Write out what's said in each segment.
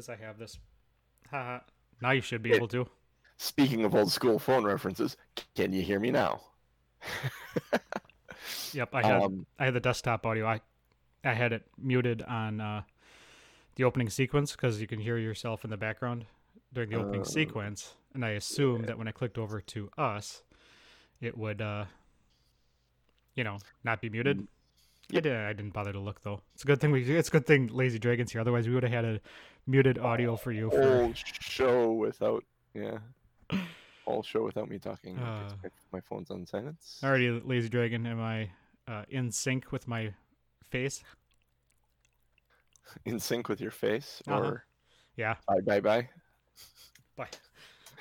Because I have this. Haha. now you should be able to. Speaking of old school phone references, can you hear me now? Yep, I had Um, I had the desktop audio. I I had it muted on uh, the opening sequence because you can hear yourself in the background during the opening Oh. sequence, and I assumed that when I clicked over to us, it would, uh, you know, not be muted. I did. I didn't bother to look though. It's a good thing we. It's a good thing Lazy Dragons here. Otherwise, we would have had a muted audio for you. For, whole show without yeah whole show without me talking Uh. my, phone's on silence Alrighty, Lazy Dragon. Am I uh, in sync with my face? in sync with your face Uh-huh. or Yeah. bye bye bye Bye.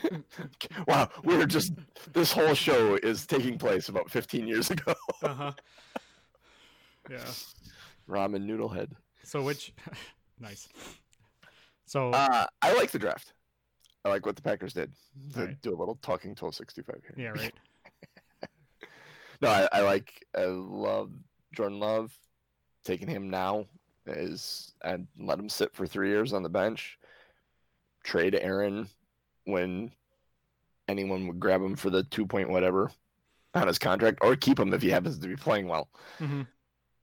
wow we're just this whole show is taking place about 15 years ago Uh huh. yeah. ramen noodle head So which nice. So uh, i like the draft. I like what the packers did. To Right. do a little talking 1265 here. Yeah, right. no I, I like i love jordan love. Taking him now is and let him sit for three years on the bench. Trade aaron when anyone would grab him for the two point whatever on his contract or keep him if he happens to be playing well. Hmm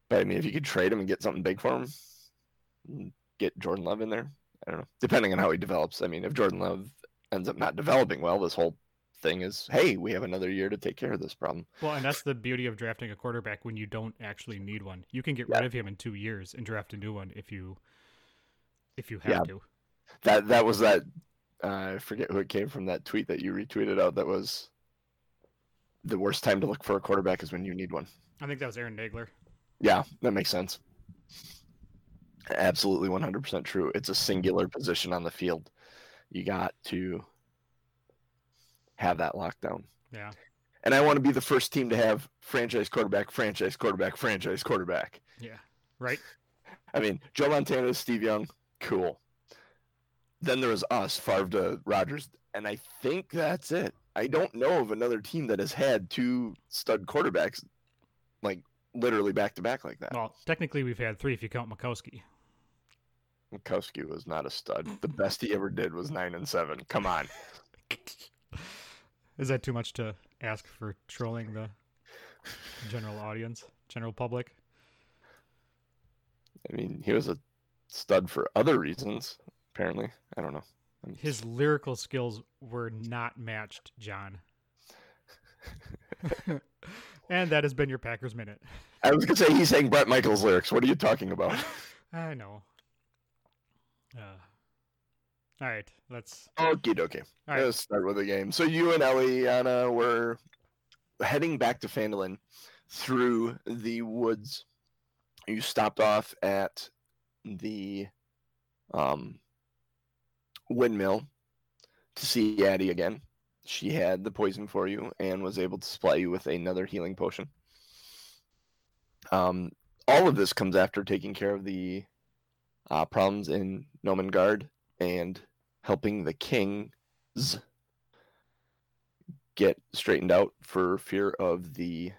but i mean if you could trade him and get something big for him get jordan love in there i don't know depending on how he develops i mean if jordan love ends up not developing well this whole thing is hey we have another year to take care of this problem Well, and that's the beauty of drafting a quarterback when you don't actually need one. You can get Yeah. rid of him in two years and draft a new one if you if you have Yeah. to. that that was that uh, I forget who it came from that tweet that you retweeted out that was the worst time to look for a quarterback is when you need one. I think that was Aaron Nagler. Yeah, that makes sense. Absolutely 100% true. It's a singular position on the field. You got to have that lockdown. Yeah. And I want to be the first team to have franchise quarterback, franchise quarterback, franchise quarterback. Yeah. Right? I mean, Joe Montana, Steve Young, cool. Then there was us, Favre to Rodgers, and I think that's it. I don't know of another team that has had two stud quarterbacks, like literally back to back like that. Well, technically we've had three if you count Majkowski. Majkowski was not a stud. The best he ever did was nine and seven. Come on. Is that too much to ask for trolling the general audience, general public? I mean, he was a stud for other reasons. Apparently, I don't know. I'm- His lyrical skills were not matched, John. and that has been your Packers minute. I was gonna say he sang Bret Michaels lyrics. What are you talking about? I know. Uh, all right, let's. All right, Let's start with the game. So you and Eliana were heading back to Phandalin through the woods. You stopped off at the um, windmill to see Addie again. She had the poison for you and was able to supply you with another healing potion. Um, all of this comes after taking care of the uh, problems in Nomengard and helping the kings get straightened out for fear of the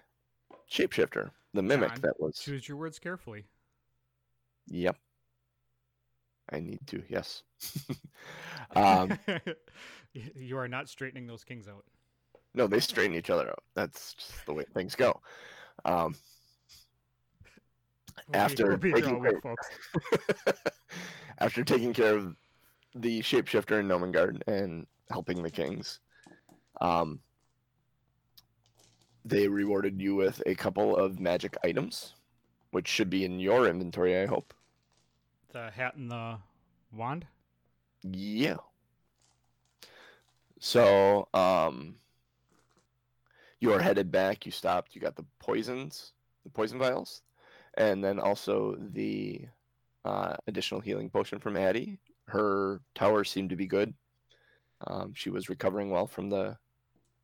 shapeshifter, the mimic John, that was. choose your words carefully. Yep. I need to, yes. um, you are not straightening those kings out. no, they straighten each other out. That's just the way things go. Um, After we'll taking all week, care- folks. after taking care of the shapeshifter in Nomengard and helping the kings, um, they rewarded you with a couple of magic items, which should be in your inventory, I hope. The hat and the wand. Yeah. So, um, you're headed back. You stopped. You got the poisons, the poison vials, and then also the uh, additional healing potion from Addie. Her tower seemed to be good. Um, she was recovering well from the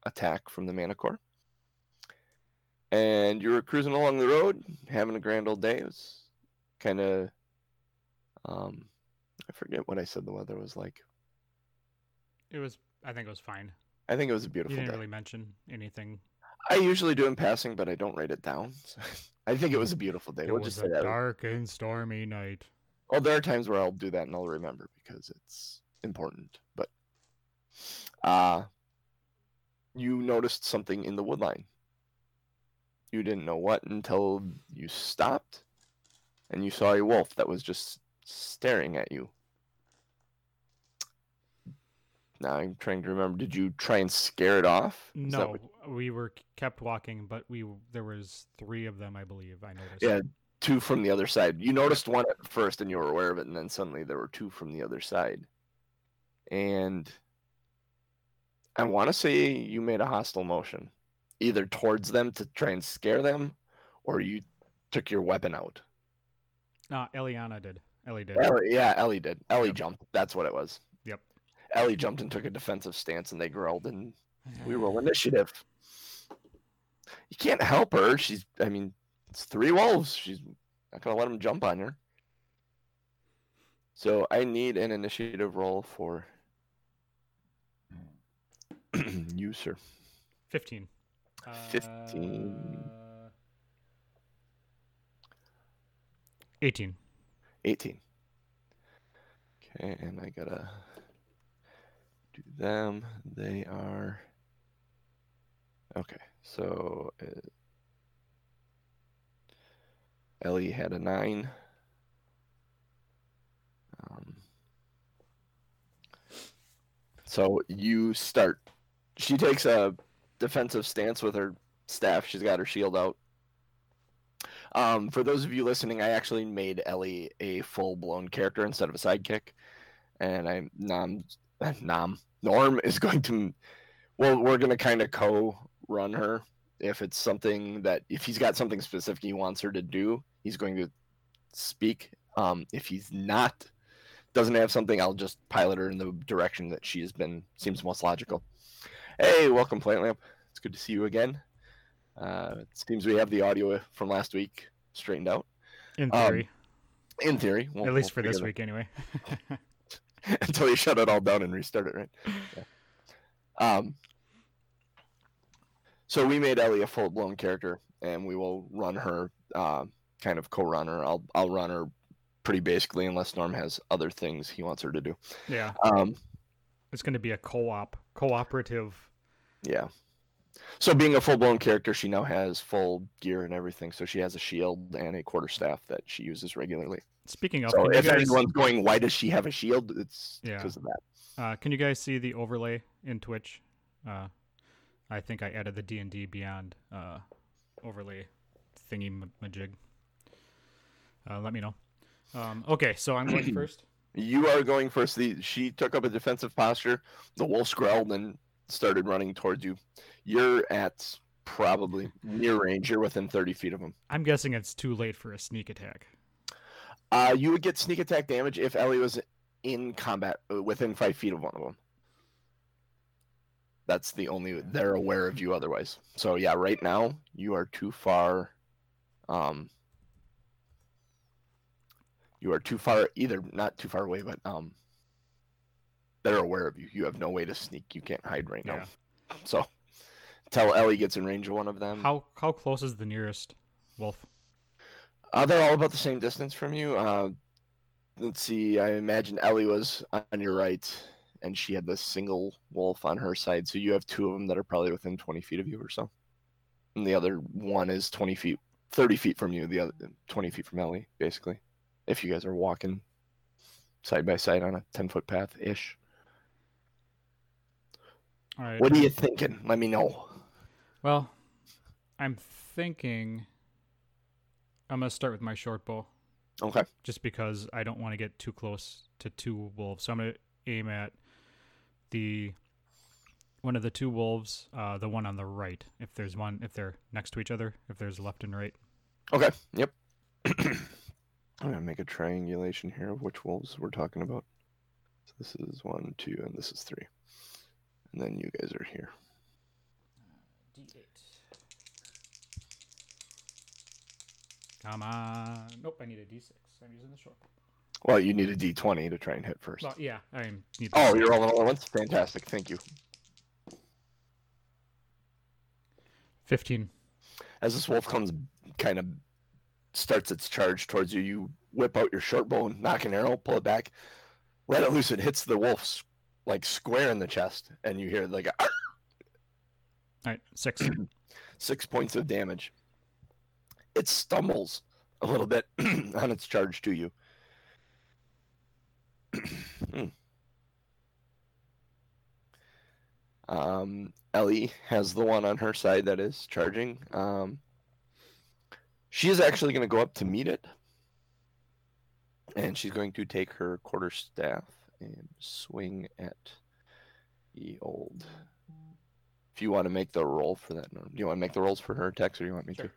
attack from the Manticore. And you were cruising along the road, having a grand old day. It was kind of, um, I forget what I said the weather was like. It was. I think it was fine. I think it was a beautiful You didn't day. really mention anything. I usually do in passing, but I don't write it down. so I think it was a beautiful day. It we'll was just a dark and stormy night. Well, there are times where I'll do that and I'll remember because it's important. But uh you noticed something in the woodline. You didn't know what until you stopped and you saw a wolf that was just staring at you. Now I'm trying to remember. Did you try and scare it off? Is that No, what- we were kept walking, but we there was three of them, I believe. I noticed. Yeah, two from the other side. You noticed one at first and you were aware of it, and then suddenly there were two from the other side. And I want to say you made a hostile motion, either towards them to try and scare them, or you took your weapon out. Uh, Eliana did. Ellie did. Ellie, yeah, Ellie did. Ellie Yep. jumped. That's what it was. Yep. Ellie jumped and took a defensive stance, and they growled, and we roll initiative. You can't help her. She's, I mean, it's three wolves. She's not gonna let them jump on her. So I need an initiative roll for you, sir. Fifteen. 15. Uh, Eighteen. 18. Okay, and I gotta do them. They are. Okay, so. Uh, Ellie had a 9. Um, so you start. She takes a defensive stance with her staff. She's got her shield out. Um, for those of you listening, I actually made Ellie a full blown character instead of a sidekick, and I Nam Nam Norm is going to. Well, we're going to kind of co-run her if it's something that if he's got something specific he wants her to do, he's going to speak. Um, if he's not, doesn't have something, I'll just pilot her in the direction that she has been seems most logical. Hey, welcome, Plant Lamp. It's good to see you again. Uh, it seems we have the audio from last week straightened out. In Um, theory, In theory, we'll- at least we'll for this week, anyway. until you shut it all down and restart it, right? Yeah. Um. So we made Ellie a full blown character, and we will run her, uh, kind of co-runner. I'll I'll run her pretty basically, unless Norm has other things he wants her to do. yeah, Um. it's going to be a co-op, cooperative. Yeah. So being a full blown character, she now has full gear and everything. So she has a shield and a quarterstaff that she uses regularly. Speaking of, So if guys, anyone's going, why does she have a shield? It's Yeah. because of that. uh, can you guys see the overlay in Twitch? Uh, I think I added the D and D Beyond uh, overlay thingy majig. Uh, let me know. Um, okay, so I'm going first. You are going first. The she took up a defensive posture. The wolf growled and started running towards you. You're at probably near range. You're within 30 feet of him. I'm guessing it's too late for a sneak attack. Uh, you would get sneak attack damage if Ellie was in combat uh, within five feet of one of them. That's the only they're aware of you otherwise. So yeah, right now you are too far. Um, you are too far either not too far away, but um, they're aware of you. You have no way to sneak. You can't hide right now. Yeah. So tell Ellie gets in range of one of them. How how close is the nearest wolf? Uh, they're all about the same distance from you. Uh, let's see. I imagine Ellie was on your right, and she had the single wolf on her side. So you have two of them that are probably within 20 feet of you or so. And the other one is 20 feet, 30 feet from you. The other 20 feet from Ellie, basically. If you guys are walking side by side on a 10 foot path ish. All right. What are you thinking? Let me know. Well, I'm thinking I'm gonna start with my short bow, Okay. just because I don't want to get too close to two wolves. So I'm gonna aim at the one of the two wolves, uh, the one on the right. If there's one, if they're next to each other, if there's left and right. Okay. Yep. I'm gonna make a triangulation here of which wolves we're talking about. So this is one, two, and this is three. And then you guys are here. D8. Come on. Nope, I need a D6. I'm using the short. Well, you need a D20 to try and hit first. Well, yeah, I need. the Oh, six. you're rolling all at once. Fantastic. Thank you. Fifteen. As this wolf comes, kind of starts its charge towards you, you whip out your short bow and knock an arrow, pull it back, let it loose. It hits the wolf like square in the chest, and you hear like a, All right, six. six points of damage. It stumbles a little bit on its charge to you. Um, Ellie has the one on her side that is charging. Um, she is actually going to go up to meet it, and she's going to take her quarter staff and swing at the old. If you want to make the roll for that, do you want to make the rolls for her attacks, or do you want me Sure. to?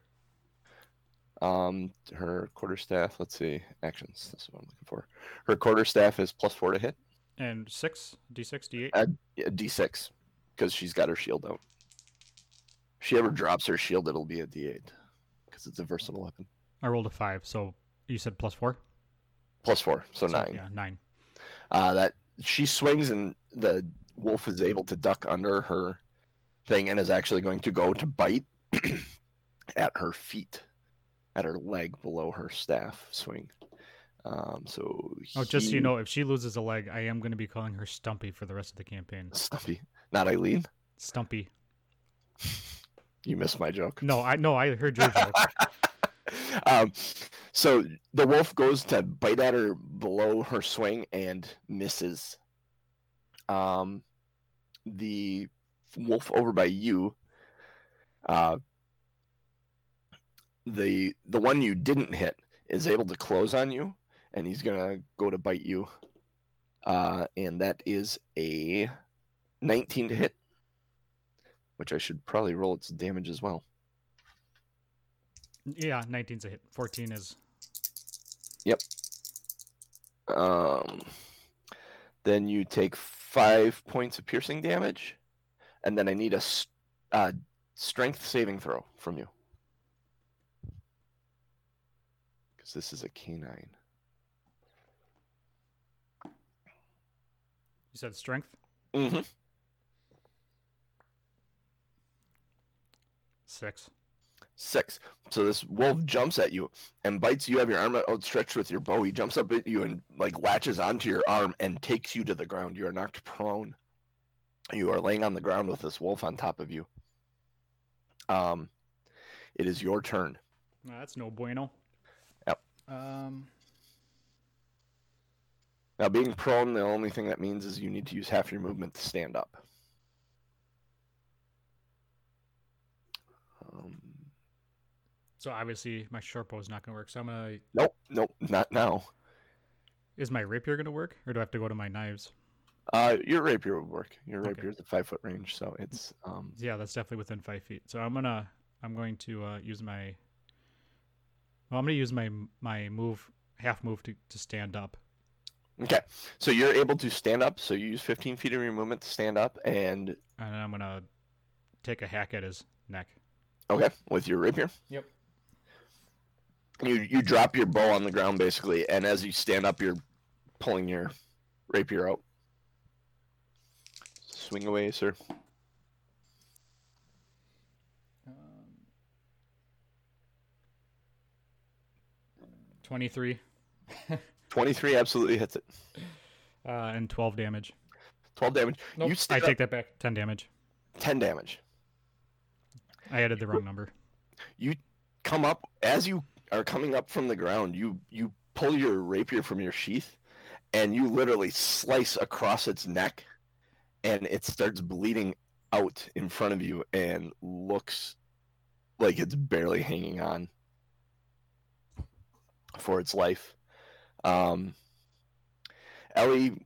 Um, her quarterstaff. Let's see actions. This is what I'm looking for. Her quarterstaff is plus four to hit. And six, d6, d8. Uh, Yeah, D6, because she's got her shield out. If she ever drops her shield, it'll be a D8, because it's a versatile weapon. I rolled a five, so you said plus four? Plus four, so, nine. Yeah, nine. Uh, that she swings and the wolf is able to duck under her thing and is actually going to go to bite at her feet, at her leg below her staff swing. Um, so Oh, just so you know, if she loses a leg, I am going to be calling her Stumpy for the rest of the campaign. Stumpy, not Eileen. Stumpy. You missed my joke. No, I no, I heard your joke. um, so the wolf goes to bite at her below her swing and misses. Um, the wolf over by you, uh, the the one you didn't hit is able to close on you, and he's gonna go to bite you. Uh, and that is a 19 to hit, which I should probably roll its damage as well. Yeah, 19's a hit. 14 is Yep. Um, then you take five points of piercing damage, and then I need a uh, strength saving throw from you. Because this is a canine. you said strength? Mm-hmm. Six. Six. So this wolf jumps at you and bites. You have your arm outstretched with your bow. He jumps up at you and like latches onto your arm and takes you to the ground. You are knocked prone. You are laying on the ground with this wolf on top of you. Um, it is your turn. That's no bueno. Yep. Um, Now, being prone, the only thing that means is you need to use half your movement to stand up. Um, so obviously my short bow is not going to work. So I'm going to. nope, nope, not now. Is my rapier going to work? Or do I have to go to my knives? Uh, your rapier would work. Your Okay. rapier is at five foot range, so it's um. Yeah, that's definitely within five feet. So I'm gonna I'm going to uh, use my well, I'm gonna use my my move half move to, to stand up. Okay, so you're able to stand up. So you use 15 feet of your movement to stand up, and And then I'm gonna take a hack at his neck. okay, with your rapier. Yep. You you drop your bow on the ground basically, and as you stand up, you're pulling your rapier out. Swing away, sir. Twenty three 23 absolutely hits it. uh, and twelve damage. 12 damage. Nope, You I take that back. Ten damage. 10 damage. I added the wrong number. You come up as you are coming up from the ground. You you pull your rapier from your sheath, and you literally slice across its neck, and it starts bleeding out in front of you, and looks like it's barely hanging on for its life. Um, Ellie,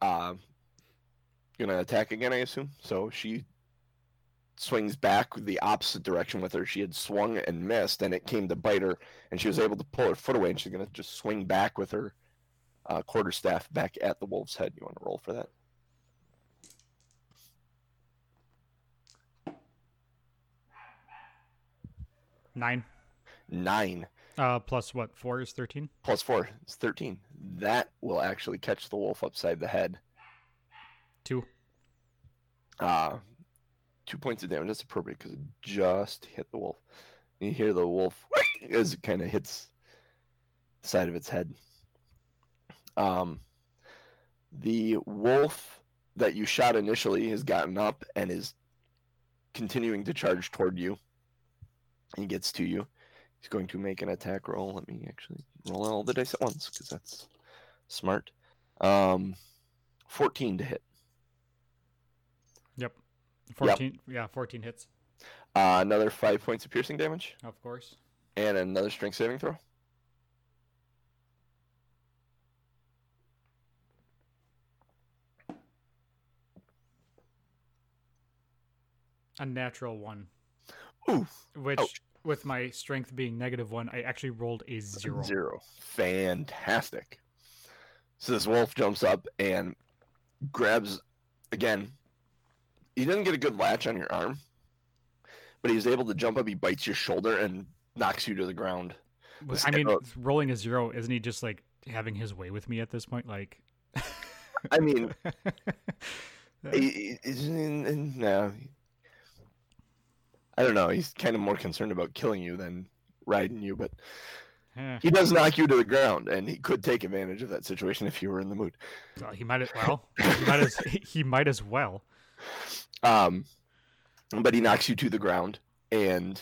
uh, gonna attack again, I assume. So she swings back the opposite direction with her. She had swung and missed, and it came to bite her, and she was able to pull her foot away, and she's gonna just swing back with her uh, quarterstaff back at the wolf's head. You want to roll for that? Nine. Nine Uh, plus what? Four is thirteen. plus four is thirteen. That will actually catch the wolf upside the head. Two. Uh, two points of damage. That's appropriate because it just hit the wolf. You hear the wolf as it kind of hits side of its head. Um, the wolf that you shot initially has gotten up and is continuing to charge toward you. He gets to you. He's going to make an attack roll. Let me actually roll all the dice at once because that's smart. Um, 14 to hit. Yep. 14. Yeah, 14 hits, Uh, another five points of piercing damage of course. and another strength saving throw. A natural one, Ooh, which Ouch. With my strength being negative one, I actually rolled a zero. Zero. Fantastic. So this wolf jumps up and grabs again. He doesn't get a good latch on your arm, but he's able to jump up. He bites your shoulder and knocks you to the ground. This I mean, arrow- rolling a zero, isn't he just like having his way with me at this point? Like, I mean, he, he- in- no. I don't know. He's kind of more concerned about killing you than riding you, but Eh, he does knock you to the ground, and he could take advantage of that situation if you were in the mood. well, he might as well. He might as he might as well. Um, but he knocks you to the ground, and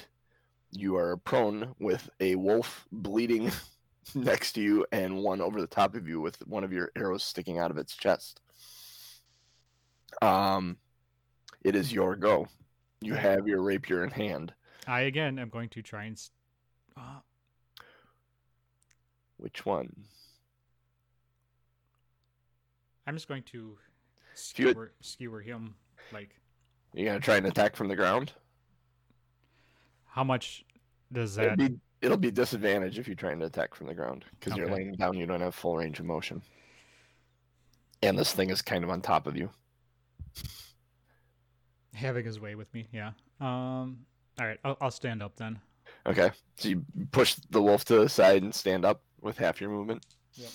you are prone with a wolf bleeding next to you, and one over the top of you with one of your arrows sticking out of its chest. Um, it is your go. You have your rapier in hand. I again am going to try and. Uh, Which one? I'm just going to skewer skewer him. Like, You gonna try and attack from the ground? how much does It'll that? be it'll be disadvantage if you're trying to attack from the ground because you're laying down. You don't have full range of motion, and this thing is kind of on top of you. Having his way with me. Yeah. Um. All right. I'll, I'll stand up then. Okay, so you push the wolf to the side and stand up with half your movement. Yep.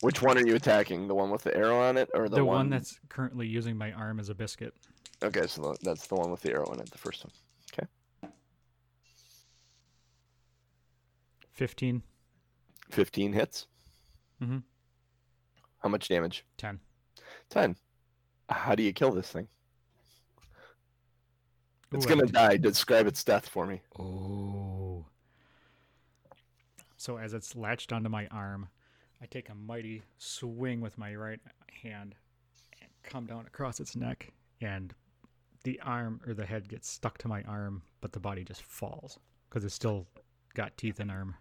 Which one are you attacking? The one with the arrow on it, or the, The, one... that's currently using my arm as a biscuit. Okay, so that's the one with the arrow in it. The first one. Okay. Fifteen. Fifteen hits. Mm-hmm. How much damage? Ten. Ten. How do you kill this thing? It's Ooh, gonna die. Describe its death for me. Oh. So as it's latched onto my arm, I take a mighty swing with my right hand and come down across its neck, and the arm or the head gets stuck to my arm, but the body just falls because it's still got teeth and arm.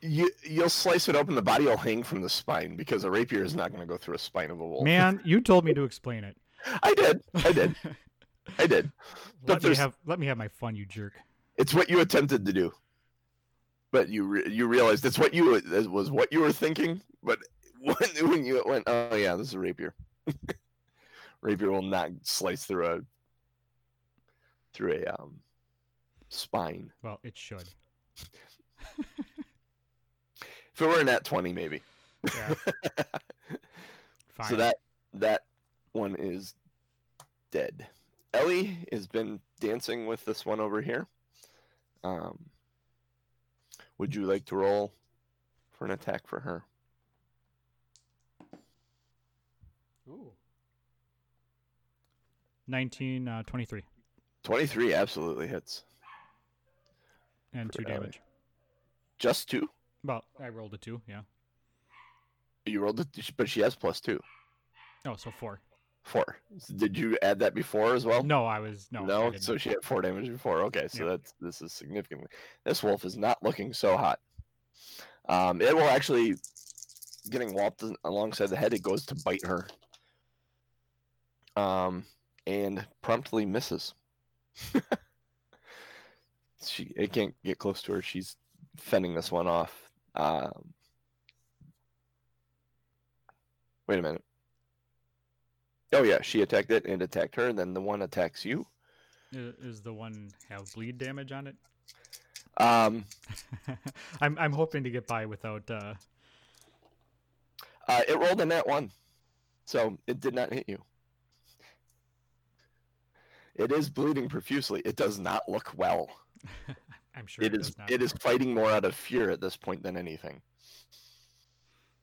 You you'll slice it open. The body will hang from the spine because a rapier is not going to go through a spine of a wolf. Man, you told me to explain it. I did. I did. I did. Let me have let me have my fun, you jerk. It's what you attempted to do, but you re- you realized it's what you it was what you were thinking. But when when you went, oh yeah, this is a rapier. rapier will not slice through a through a um spine. Well, it should. If it were an at twenty, maybe. Yeah. So that that one is dead. Ellie has been dancing with this one over here. Um, would you like to roll for an attack for her? Ooh. 19, uh, 23, Twenty-three absolutely hits. and two Ellie. damage. Just two. Well, I rolled a two, yeah. You rolled it, but she has plus two. Oh, so four. Four. Did you add that before as well? No, I was no. No. So she had four damage before. Okay, so Yeah. that's this is significantly. This wolf is not looking so hot. Um, it will actually getting whopped alongside the head. It goes to bite her. Um, and promptly misses. she it can't get close to her. She's fending this one off. Um, wait a minute. Oh yeah, she attacked it and attacked her, and then the one attacks you. Is the one have bleed damage on it? Um, I'm I'm hoping to get by without. uh uh, it rolled a net one, so it did not hit you. It is bleeding profusely. It does not look well. I'm sure it it is it is fighting more out of fear at this point than anything.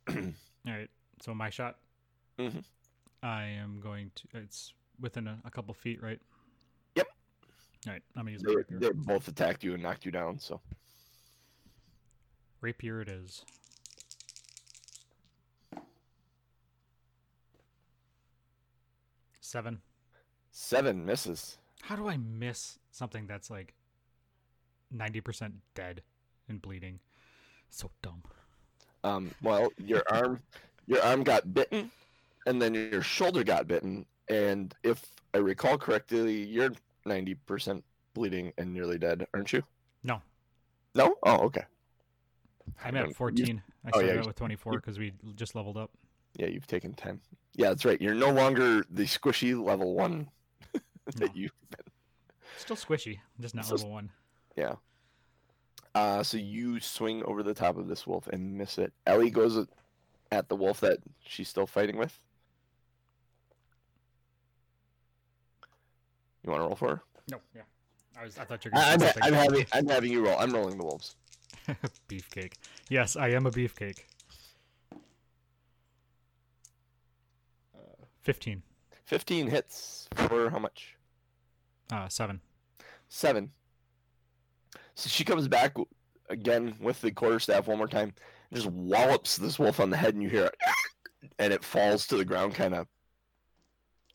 All right. So my shot. Mhm. I am going to. It's within a, a couple feet, right? Yep. All right. I'm gonna use They, my rapier. they both attacked you and knocked you down. So Rapier it is. Seven. seven misses. How do I miss something that's like ninety percent dead and bleeding? So dumb. Um, well, your arm, your arm got bitten, and then your shoulder got bitten. And if I recall correctly, you're ninety percent bleeding and nearly dead, aren't you? No, No. Oh, okay. I'm at you- fourteen. I oh, started yeah, out with twenty four because we just leveled up. Yeah, you've taken ten. Yeah, that's right. You're no longer the squishy level one No. that you. Still squishy, just not So- level one. Yeah. Uh, so you swing over the top of this wolf and miss it. Ellie goes at the wolf that she's still fighting with. You want to roll for her? No, yeah. I was. I thought you were I- gonna I'm, say I'm having I'm having you roll. I'm rolling the wolves. beefcake. Yes, I am a beefcake. Uh, Fifteen. Fifteen hits for how much? Uh, seven. Seven. So she comes back again with the quarterstaff one more time, and just wallops this wolf on the head, and you hear it, and it falls to the ground, kind of.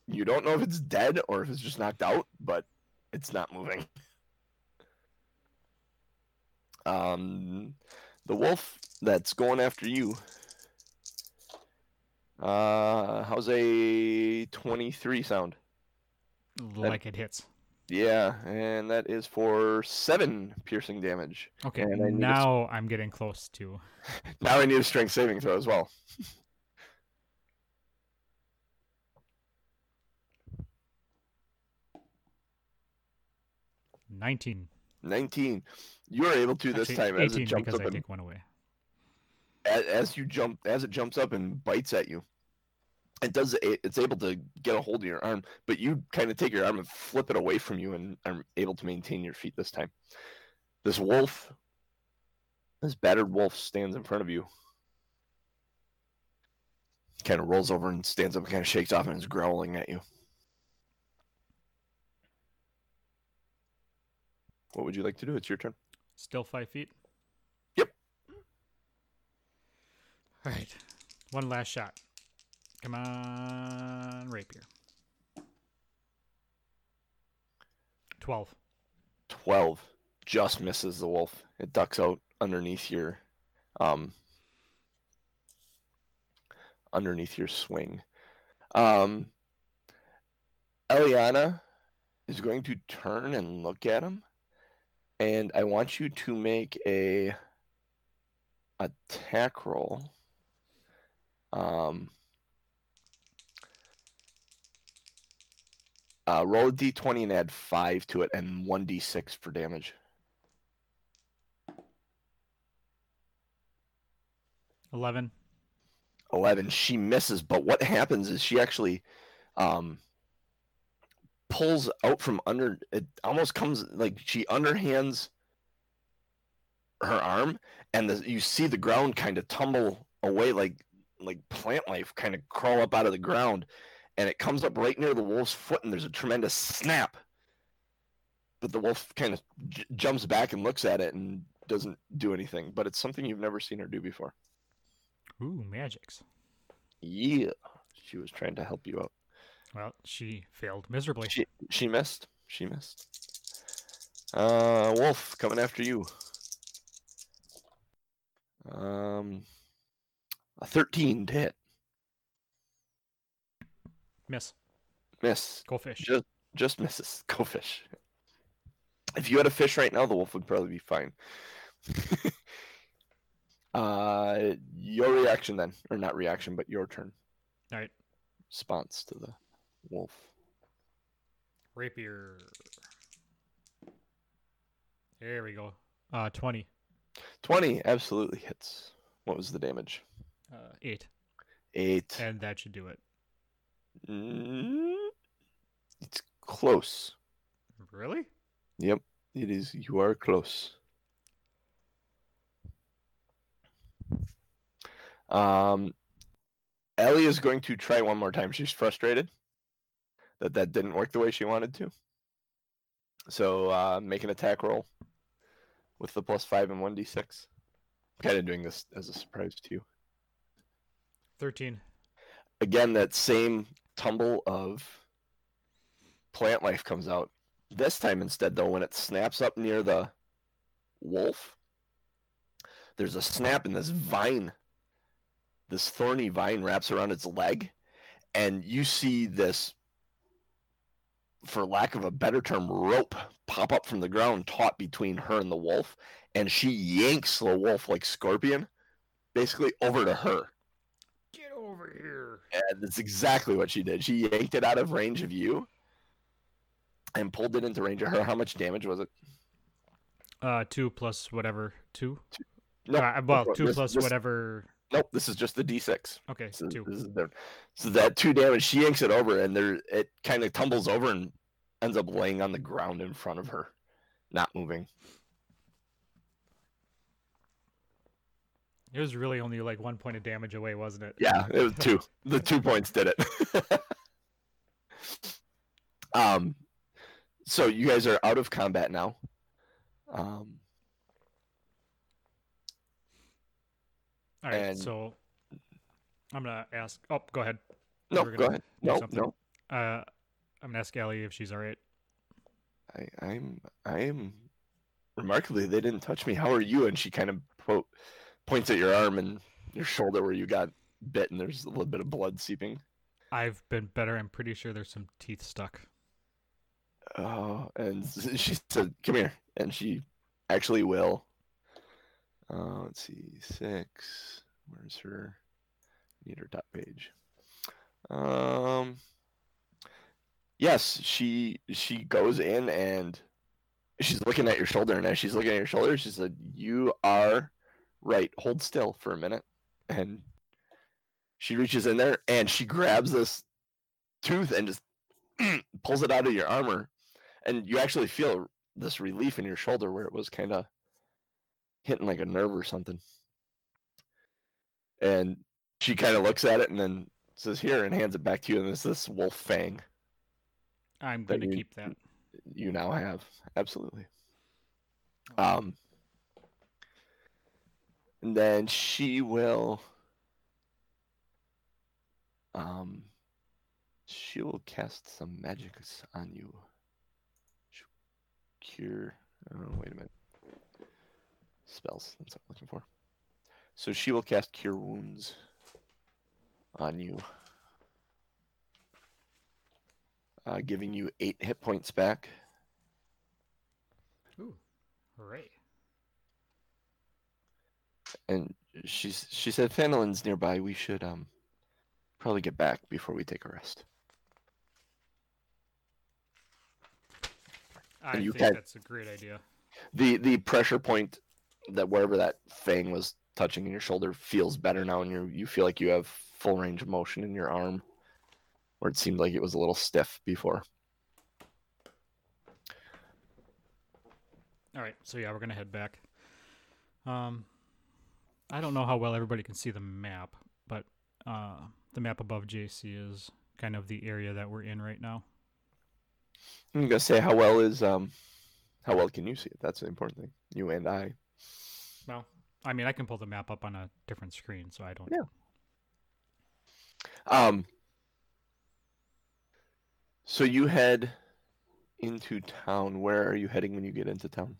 You don't know if it's dead or if it's just knocked out, but it's not moving. Um, the wolf that's going after you. Uh, how's a twenty-three sound? Like it hits. Yeah, and that is for seven piercing damage. Okay, And I need a s- now I'm getting close to. Now I need a strength saving throw as well. Nineteen. 19. You are able to this Actually, time as it 18 jumps because up I and one away. as, as you jump as it jumps up and bites at you. It does it- it's able to get a hold of your arm, but you kind of take your arm and flip it away from you and are able to maintain your feet this time. This wolf, this battered wolf stands in front of you. Kind of rolls over and stands up and kind of shakes off and is growling at you. What would you like to do? It's your turn. Still five feet. Yep. All right, one last shot. Come on, rapier. Twelve. 12 just misses the wolf. It ducks out underneath your um underneath your swing. Um Eliana is going to turn and look at him and I want you to make a attack roll. Um Uh, roll a d20 and add 5 to it and 1d6 for damage. Eleven. 11 she misses but what happens is she actually um pulls out from under it almost comes like she underhands her arm and the, you see the ground kind of tumble away like like plant life kind of crawl up out of the ground and it comes up right near the wolf's foot and there's a tremendous snap but the wolf kind of j- jumps back and looks at it and doesn't do anything but it's something you've never seen her do before Ooh, magics. Yeah, she was trying to help you out. Well, she failed miserably. She she missed. She missed. Uh, Wolf coming after you. Um, a thirteen to hit. Miss. Miss. Go fish. Just just misses. Go fish. If you had a fish right now, the wolf would probably be fine. uh, your reaction then, or not reaction, but your turn. All right. Response to the Wolf. Rapier. There we go. Uh, 20. 20 absolutely hits. What was the damage? Uh, 8. 8. And that should do it. Mm, it's close. Really? Yep. It is. You are close. Um, Ellie is going to try one more time. She's frustrated that that didn't work the way she wanted to. So uh, make an attack roll with the plus five and one d six. Kind of doing this as a surprise to you. 13. Again, that same tumble of plant life comes out. This time instead, though, when it snaps up near the wolf, there's a snap in this vine. This thorny vine wraps around its leg, and you see this, for lack of a better term, rope pop up from the ground, taut between her and the wolf, and she yanks the wolf like scorpion, basically over to her. Get over here. And that's exactly what she did. She yanked it out of range of you and pulled it into range of her. How much damage was it? Uh, two plus whatever. Two? No, Uh, well, two this- plus this- whatever. Nope, this is just the D6. Okay, So, two. this is the- so that two damage, she yanks it over, and there it kind of tumbles over and ends up laying on the ground in front of her, not moving. It was really only like one point of damage away, wasn't it? Yeah, it was two. the two points did it. um, so you guys are out of combat now. Um, All right, and- so I'm gonna ask. Oh, go ahead. no, go ahead. No, something. no. Uh, I'm gonna ask Ellie if she's all right. I, I'm I am remarkably they didn't touch me. How are you? And she kind of po- points at your arm and your shoulder where you got bit, and there's a little bit of blood seeping. I've been better. I'm pretty sure there's some teeth stuck. Oh, and she said, "Come here," and she actually will. Uh, let's see, six. Where's her? Need her top page. Um. Yes, she she goes in and she's looking at your shoulder, and as she's looking at your shoulder, she said, "You are right. Hold still for a minute." And she reaches in there and she grabs this tooth and just pulls it out of your armor, and you actually feel this relief in your shoulder where it was kind of hitting like a nerve or something. And she kind of looks at it and then says, "Here," and hands it back to you, and it's this wolf fang I'm gonna keep that. you now have. Absolutely. Um, and then she will. Um, she will cast some magics on you. Sh- Cure. Oh, wait a minute. Spells. That's what I'm looking for. So she will cast Cure Wounds on you, uh, giving you eight hit points back. Ooh, hooray! and she's she said Phandalin's nearby. We should um probably get back before we take a rest. I you think can- that's a great idea. The the pressure point that wherever that fang was touching in your shoulder feels better now, and you you feel like you have full range of motion in your arm, where it seemed like it was a little stiff before. All right, so yeah, we're gonna head back. Um, I don't know how well everybody can see the map, but uh, the map above JC is kind of the area that we're in right now. I'm gonna say how well is um how well can you see it? That's the important thing. You and I. Well, I mean, I can pull the map up on a different screen, so I don't. Yeah. Um. So you head into town. Where are you heading when you get into town?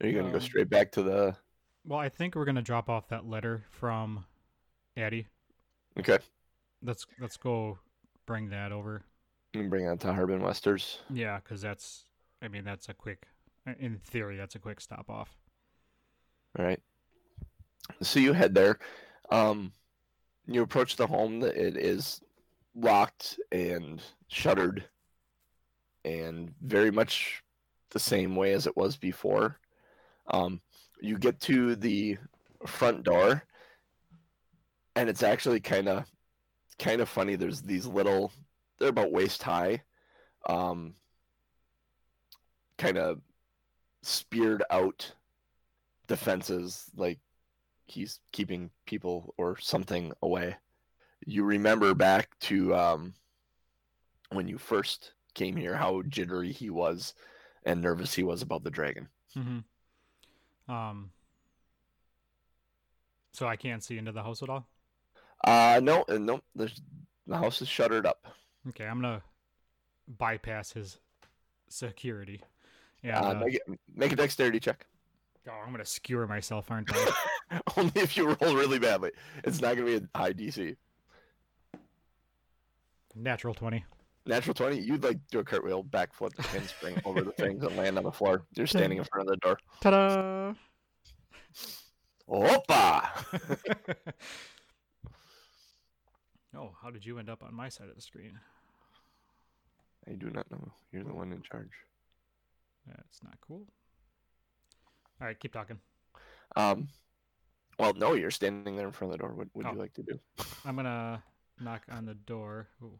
Are you going to go Um, straight back to the? Well, I think we're gonna drop off that letter from Addie. Okay, Let's let's go bring that over. you can bring that to Harbin Wester's. Yeah, because that's. I mean, that's a quick. In theory, that's a quick stop off. All right. So you head there. Um, you approach the home. It is locked and shuttered, and very much the same way as it was before. Um, you get to the front door, and it's actually kind of kind of funny. There's these little. They're about waist high. Um, kind of speared out defenses like he's keeping people or something away. You remember back to um, when you first came here, how jittery he was and nervous he was about the dragon. Mm-hmm. Um. So I can't see into the house at all. Uh no, uh, no. There's the house is shuttered up. Okay, I'm gonna bypass his security. Yeah. Uh, uh, make, it, make a dexterity check. Oh, I'm gonna skewer myself, aren't I? Only if you roll really badly. It's not gonna be a high DC. Natural twenty. Natural twenty. You'd like do a cartwheel, backflip, handspring over the things and land on the floor. You're standing in front of the door. Ta-da! Opa! oh, how did you end up on my side of the screen? I do not know. You're the one in charge. That's not cool. All right, keep talking. Um, well, no, you're standing there in front of the door. What would Oh. you like to do? I'm gonna knock on the door. Ooh,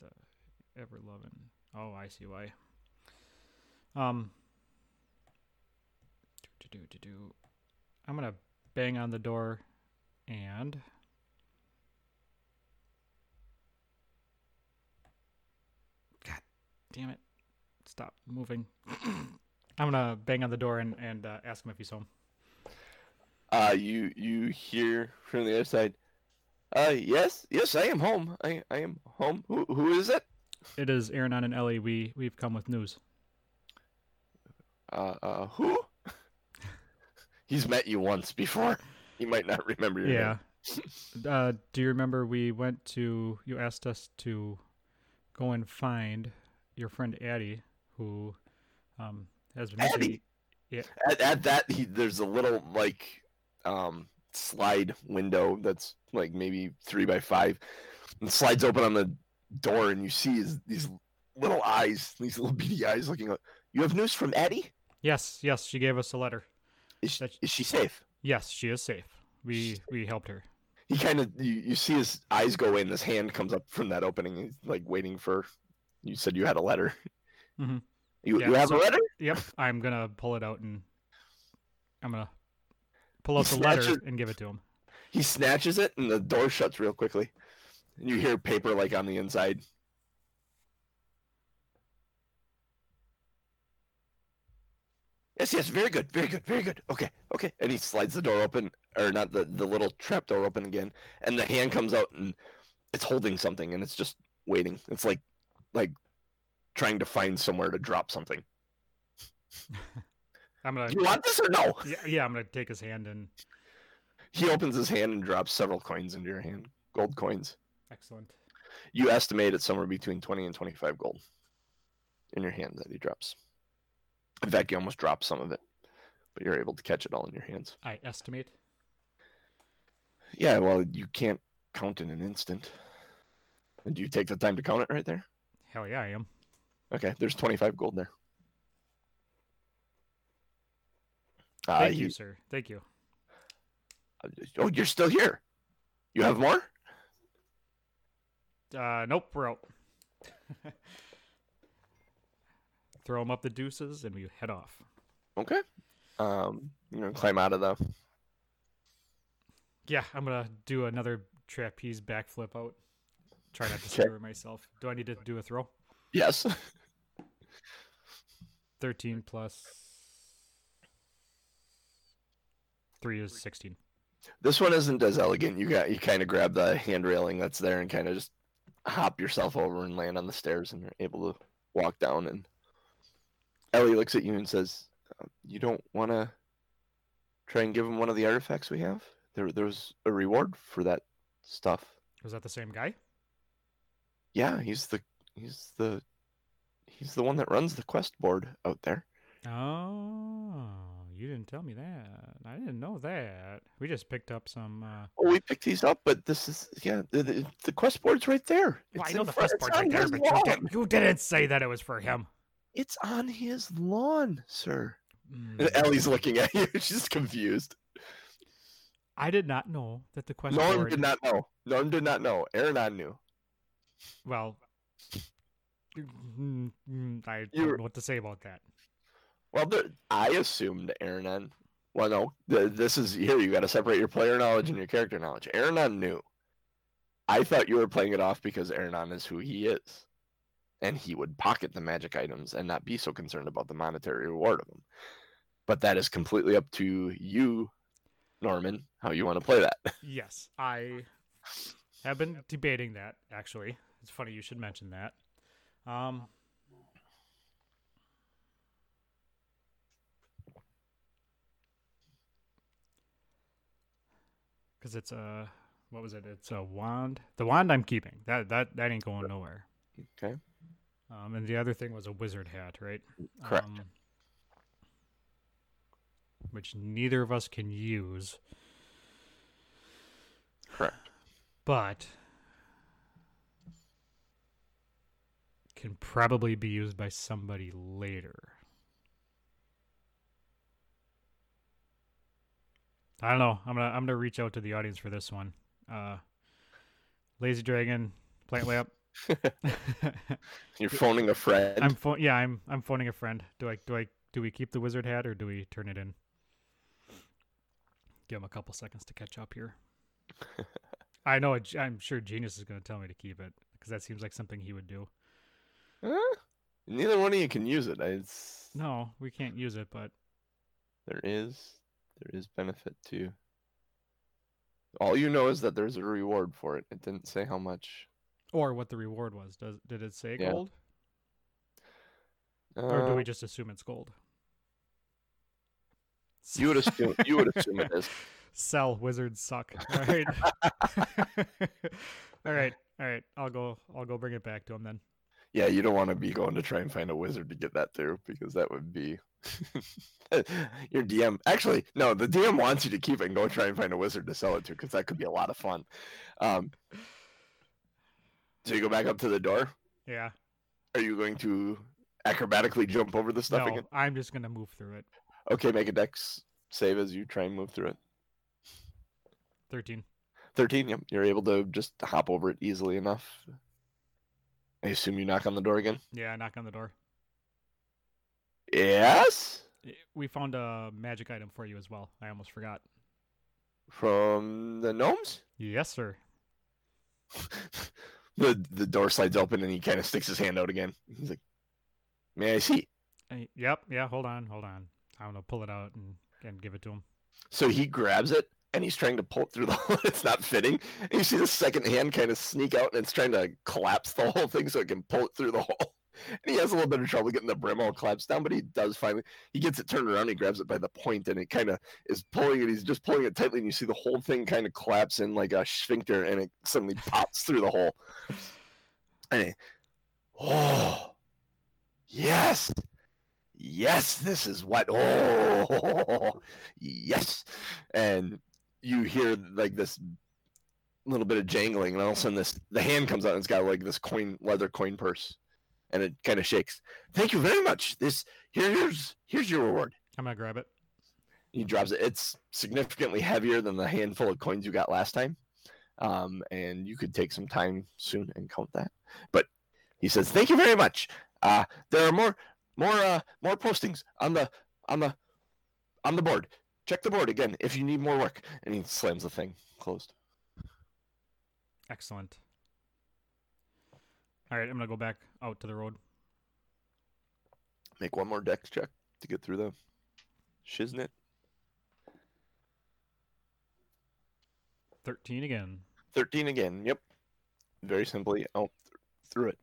the ever loving. Oh, I see why. Um. Do do do do. I'm gonna bang on the door, and. God, damn it! Stop moving. I'm gonna bang on the door and and uh, ask him if he's home. Uh, you you hear from the other side. Uh, yes, yes, I am home. I I am home. Who who is it? It is Aranon and Ellie. We we've come with news. Uh, uh, who? He's met you once before. He might not remember your Yeah. name. uh, do you remember we went to? You asked us to go and find your friend Addie, who um, has been missing. Addie? At, at that, he, there's a little like um slide window that's like maybe three by five, and slides open on the door, and you see his, these little eyes, these little beady eyes looking up. You have news from Addie? Yes, yes, she gave us a letter. Is she, That's- is she safe? Yes, she is safe. We we helped her. He kind of you, you see his eyes go in, his hand comes up from that opening. He's like waiting for. You said you had a letter. Mm Mhm. You, Yeah, you have so- a letter? Yep, I'm gonna pull it out and I'm gonna pull out He the letter and give it to him. He snatches it, and the door shuts real quickly. And you hear paper like on the inside. Yes, yes, very good, very good, very good. Okay, okay. And he slides the door open, or not the the little trap door open again, and the hand comes out and it's holding something, and it's just waiting. It's like like trying to find somewhere to drop something. I'm gonna You want this or no? yeah, yeah, I'm gonna take his hand and He opens his hand and drops several coins into your hand, gold coins. excellent. You estimate it's somewhere between 20 and 25 gold in your hand that he drops. In fact, you almost drop some of it, but you're able to catch it all in your hands. I estimate. Yeah, well, you can't count in an instant. And do you take the time to count it right there? Hell yeah, I am. Okay, there's 25 gold there. Uh, Thank he- you, sir. Thank you. oh, you're still here. You have more? Uh, nope, we're out. Throw him up the deuces and we head off. Okay. Um, you're gonna climb out of the. Yeah, I'm gonna do another trapeze backflip out. Try not to Okay. screw myself. Do I need to do a throw? Yes. 13 plus 3 is 16. This one isn't as elegant. You got you kind of grab the hand railing that's there and kind of just hop yourself over and land on the stairs, and you're able to walk down. And Ellie looks at you and says, uh, "You don't want to try and give him one of the artifacts we have? There, there's a reward for that stuff. Was that the same guy? Yeah, he's the he's the he's the one that runs the quest board out there. Oh, you didn't tell me that. I didn't know that. We just picked up some. Uh... Well, we picked these up, but this is yeah, the, the, the quest board's right there. Well, I know the front- first it's right there, but you, lawn. did, you didn't say that it was for him. It's on his lawn, sir. Mm. Ellie's looking at you. She's confused. I did not know that the quest Norm board. did not know. Norm did not know. Aaron I knew. Well, Mm, I You were- don't know what to say about that. Well, there, I assumed Aaron Well, no. This is here. You got to separate your player knowledge and your character knowledge. Aranon knew. I thought you were playing it off because Aranon is who he is, and he would pocket the magic items and not be so concerned about the monetary reward of them. But that is completely up to you, Norman, how you want to play that. Yes, I have been debating that. Actually, it's funny you should mention that. Um, because it's a what was it? It's a wand. The wand I'm keeping. That that that ain't going nowhere. Okay. Um, and the other thing was a wizard hat, right? Correct. Um, which neither of us can use, Correct. but can probably be used by somebody later. I don't know. I'm gonna I'm gonna reach out to the audience for this one. Uh, Lazy Dragon, Plant Lab. You're phoning a friend. I'm pho- yeah, I'm I'm phoning a friend. Do I do I do we keep the wizard hat or do we turn it in? Give him a couple seconds to catch up here. I know. I'm sure Genius is going to tell me to keep it because that seems like something he would do. Huh? Neither one of you can use it. It's No, we can't use it, but there is there is benefit to. All you know is that there's a reward for it. It didn't say how much. or what the reward was. Does did it say Yeah. gold, or do Uh, we just assume it's gold? You would assume you would assume it is. Sell wizards suck. All right. all right. All right. I'll go. I'll go bring it back to him then. Yeah, you don't want to be going to try and find a wizard to get that too, because that would be your DM. Actually, no, the DM wants you to keep it and go try and find a wizard to sell it to, because that could be a lot of fun. Um, so you go back up to the door. Yeah. Are you going to acrobatically jump over the stuff no, again? I'm just gonna move through it. Okay, make a dex save as you try and move through it. Thirteen. 13, yep. You're able to just hop over it easily enough. I assume you knock on the door again? Yeah. I knock on the door. Yes? We found a magic item for you as well. I almost forgot. From the gnomes? Yes, sir. the the door slides open and he kind of sticks his hand out again. He's like, "May I see?" Yep. Yeah. Hold on. Hold on. I'm gonna pull it out and, and give it to him. So he grabs it and he's trying to pull it through the hole. It's not fitting. And you see the second hand kind of sneak out and it's trying to collapse the whole thing so it can pull it through the hole. And he has a little bit of trouble getting the brim all collapsed down, but he does finally. He gets it turned around. He grabs it by the point and it kind of is pulling it. He's just pulling it tightly, and you see the whole thing kind of collapse in like a sphincter, and it suddenly pops through the hole. And oh, yes, yes, this is what. Oh, yes, and you hear like this little bit of jangling, and all of a sudden this the hand comes out and it's got like this coin leather coin purse, and it kind of shakes. Thank you very much. This here, here's here's your reward. I'm gonna grab it. He drops it. It's significantly heavier than the handful of coins you got last time, um, and you could take some time soon and count that. But he says, "Thank you very much. Uh, there are more more uh, more postings on the on the on the board. Check the board again if you need more work." And he slams the thing closed. Excellent. All right. I'm gonna go back out to the road. Make one more dex check to get through the shiznit. Thirteen again. 13 again. Yep. Very simply out th- through it.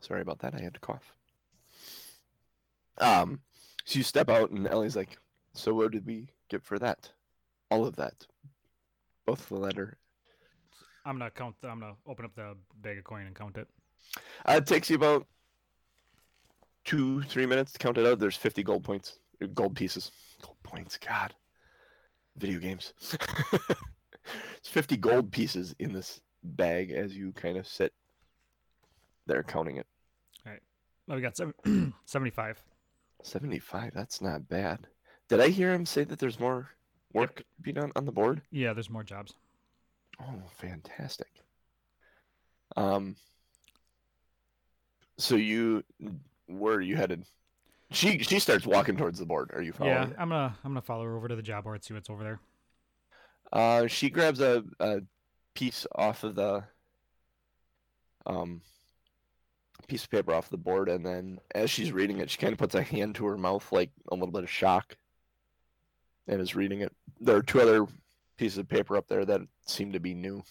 Sorry about that. I had to cough. Um, so you step out, and Ellie's like, "So what did we get for that? All of that, both the letter. I'm gonna count. I'm gonna open up the bag of coin and count it. Uh, it takes you about two, three minutes to count it out. There's 50 gold points, gold pieces, gold points. God, video games. it's 50 gold pieces in this bag as you kind of sit there counting it. Oh, we got seven, 75. 75. That's not bad. Did I hear him say that there's more work to be done on the board? Yeah, there's more jobs. Oh, fantastic. Um. So you, where are you headed? She she starts walking towards the board. Are you following? Yeah? I'm gonna I'm gonna follow her over to the job board, see what's over there. Uh, she grabs a, a piece off of the um piece of paper off the board, and then as she's reading it, she kind of puts a hand to her mouth, like a little bit of shock, and is reading it. There are two other pieces of paper up there that seem to be new.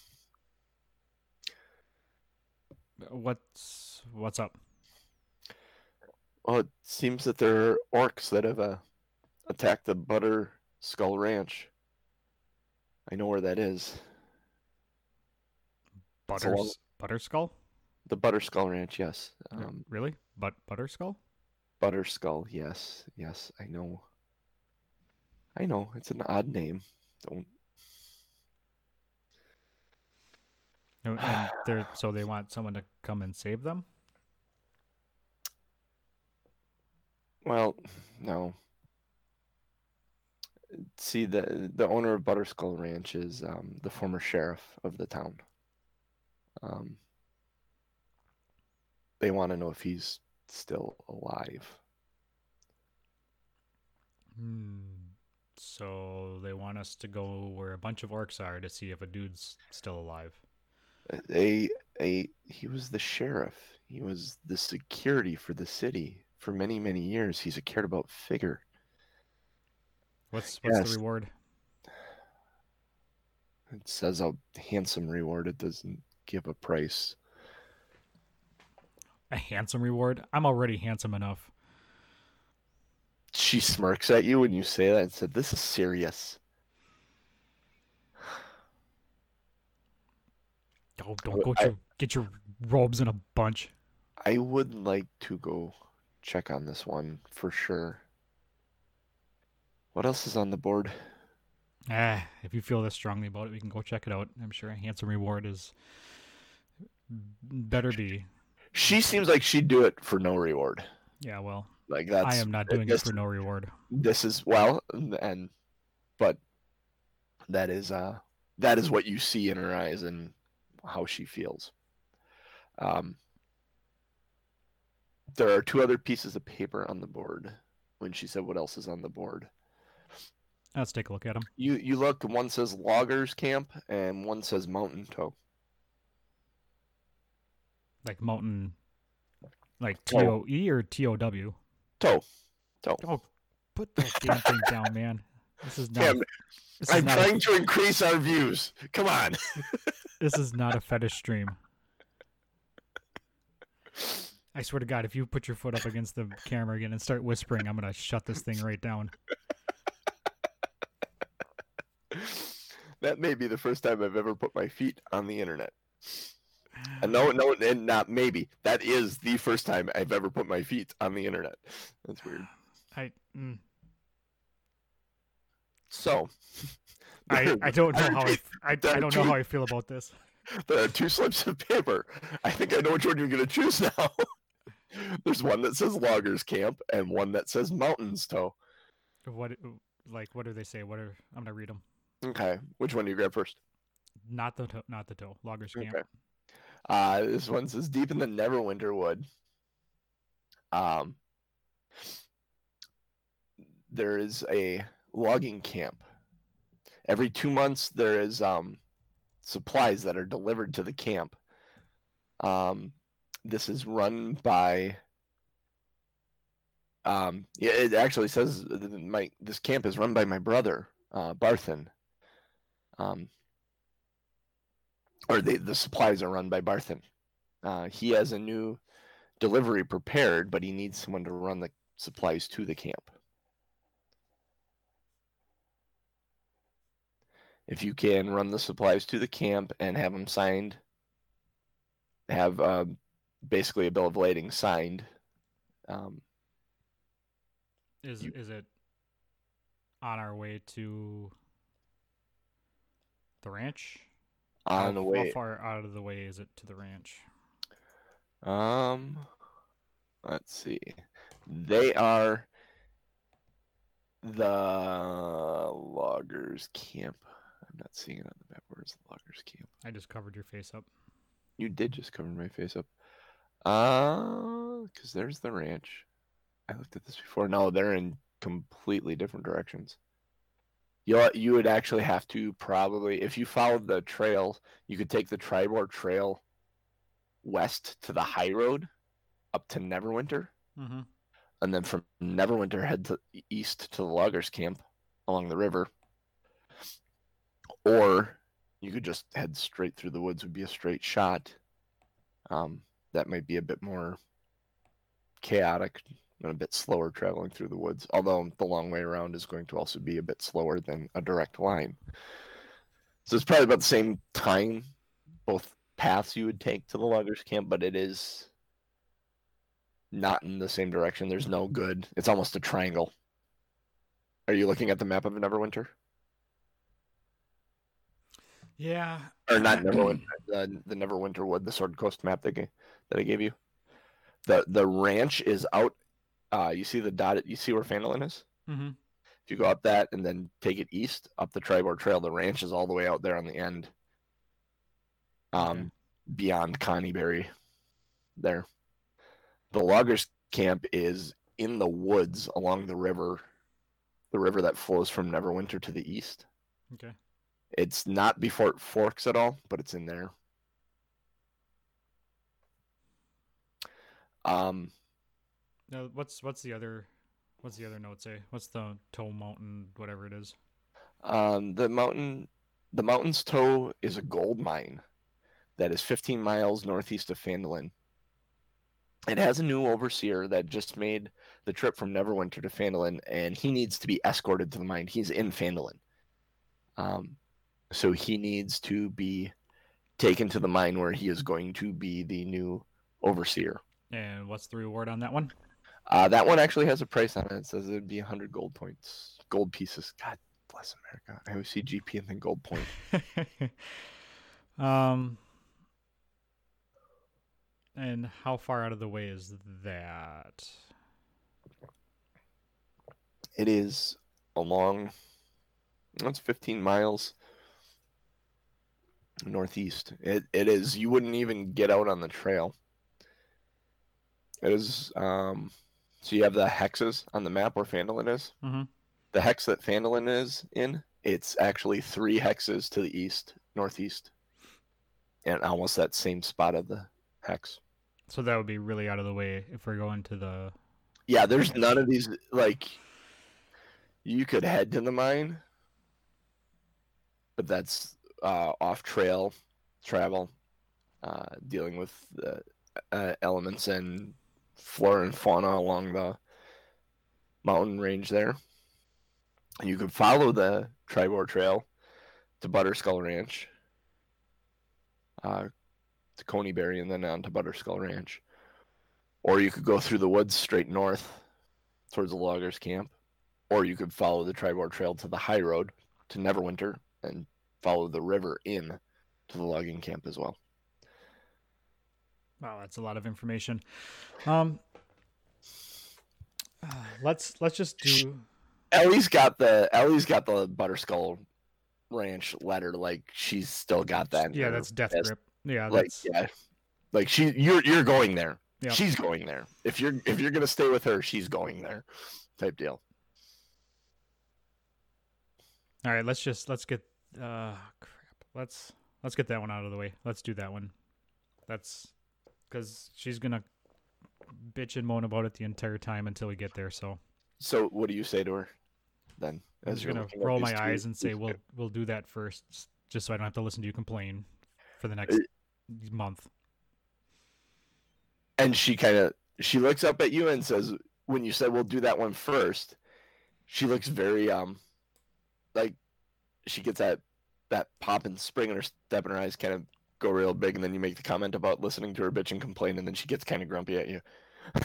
What's what's up? Well, it seems that there are orcs that have uh, attacked the Butter Skull Ranch. I know where that is. Long- Butters Butterskull? The Butterskull Ranch, yes. Um, really? But Butterskull? Butter Skull, yes, yes, I know. I know it's an odd name. Don't. No, And they're so they want someone to come and save them? Well, no. See, the the owner of Butterskull Ranch is um, the former sheriff of the town. Um, they want to know if he's still alive. Hmm. So they want us to go where a bunch of orcs are to see if a dude's still alive. A a he was the sheriff. He was the security for the city for many many years. He's a cared about figure. What's what's Yes. the reward? It says a handsome reward. It doesn't give a price. A handsome reward? I'm already handsome enough. She smirks at you when you say that and said, "This is serious." Oh, don't go I- get your robes in a bunch. I would like to go check on this one for sure. What else is on the board? Ah, if you feel this strongly about it, we can go check it out. I'm sure a handsome reward is better be. She seems like she'd do it for no reward. Yeah, well, Like that's I am not doing it this- for no reward. this is well and, and but that is uh that is what you see in her eyes and how she feels um there are two other pieces of paper on the board when she said what else is on the board Let's take a look at them. you you look one says loggers camp and one says mountain toe Like mountain, like Toe. O E or T O W. toe Oh, put that damn thing down, man. This is not. This, is i'm not a, trying to increase our views come on this is not a fetish stream. I swear to God, if you put your foot up against the camera again and start whispering, I'm gonna shut this thing right down. that may be the first time I've ever put my feet on the internet. And no, no, and not maybe. That is the first time I've ever put my feet on the internet. That's weird. I, mm, So, I, I don't know how I, I, I don't know how I feel about this. there are two slips of paper. I think I know which one you're going to choose now. There's one that says Loggers Camp and one that says Mountains Toe. What, like, what do they say? What are I'm gonna read them. Okay, which one do you grab first? Not the toe, not the toe. Loggers camp. Okay. Uh, this one says deep in the Neverwinter Wood. Um, there is a logging camp. Every two months, there is um, supplies that are delivered to the camp. Um, this is run by. Um, yeah, it actually says my this camp is run by my brother, uh, Barthen. Um, or the the supplies are run by Barthen. Uh, he has a new delivery prepared, but he needs someone to run the supplies to the camp. If you can run the supplies to the camp and have them signed, have uh, basically a bill of lading signed. Um, Is You- is it on our way to the ranch? How- on the How far out of the way is it to the ranch? Um, let's see. They are the loggers camp. I'm not seeing it on the map. Where's the loggers camp? I just covered your face up. You did just cover my face up. Uh, because there's the ranch. I looked at this before. No, they're in completely different directions. You you would actually have to probably if you followed the trail, you could take the Triboar Trail west to the high road up to Neverwinter, Mm-hmm. and then from Neverwinter head to east to the loggers camp along the river. Or you could just head straight through the woods would be a straight shot. Um, that might be a bit more chaotic and a bit slower traveling through the woods. Although the long way around is going to also be a bit slower than a direct line. So it's probably about the same time, both paths you would take to the loggers camp, but it is not in the same direction. There's no good. It's almost a triangle. Are you looking at the map of Neverwinter? Yeah. Or not Neverwinter, the, the Neverwinter Wood, the Sword Coast map that, that I gave you. The the ranch is out. Uh, you see the dot. You see where Phandalin is. Mm-hmm. If you go up that and then take it east up the Triboar Trail, the ranch is all the way out there on the end. Um, Okay. beyond Conyberry, there. The loggers camp is in the woods along the river, the river that flows from Neverwinter to the east. Okay. It's not before it forks at all, but it's in there. Um, Now, what's what's the other what's the other note say? What's the Toe Mountain, whatever it is? um, the mountain, the mountain's toe is a gold mine that is 15 miles northeast of Phandalin. It has a new overseer that just made the trip from Neverwinter to Phandalin, and he needs to be escorted to the mine. He's in Phandalin, um, so he needs to be taken to the mine where he is going to be the new overseer. And what's the reward on that one? Uh, that one actually has a price on it. It says it'd be 100 gold points, gold pieces. God bless America. I always see GP and then gold point. um. And how far out of the way is that? It is along. That's 15 miles northeast. It it is. You wouldn't even get out on the trail. It is. Um. So you have the hexes on the map where Phandalin is. Mhm. The hex that Phandalin is in, it's actually three hexes to the east, northeast, and almost that same spot of the hex. So that would be really out of the way if we're going to the. Yeah, there's none of these like you could head to the mine, but that's uh, off trail travel, uh, dealing with the uh, elements and flora and fauna along the mountain range there. And You could follow the Triboar Trail to Butterskull Ranch, uh, to Conyberry, and then on to Butterskull Ranch. Or you could go through the woods straight north towards the loggers camp. Or you could follow the Triboar Trail to the high road to Neverwinter and follow the river in to the logging camp as well. Wow, that's a lot of information. Um. uh, let's let's just do. Ellie's got the Ellie's got the Butterskull Ranch letter. Like she's still got that. Yeah, that's death vest. grip. Yeah, Like that's yeah, like she you're you're going there. Yeah. She's going there. If you're if you're gonna stay with her, she's going there, type deal. all right. Let's just let's get. Uh, crap. Let's let's get that one out of the way. Let's do that one. That's because she's gonna bitch and moan about it the entire time until we get there. So So what do you say to her then? I'm as just gonna roll my two- eyes and say we'll two? we'll do that first, just so I don't have to listen to you complain for the next month. and she kind of she looks up at you and says when you said we'll do that one first she looks very um like she gets that that pop and spring in her step and her eyes kind of go real big and then you make the comment about listening to her bitch and complain and then she gets kind of grumpy at you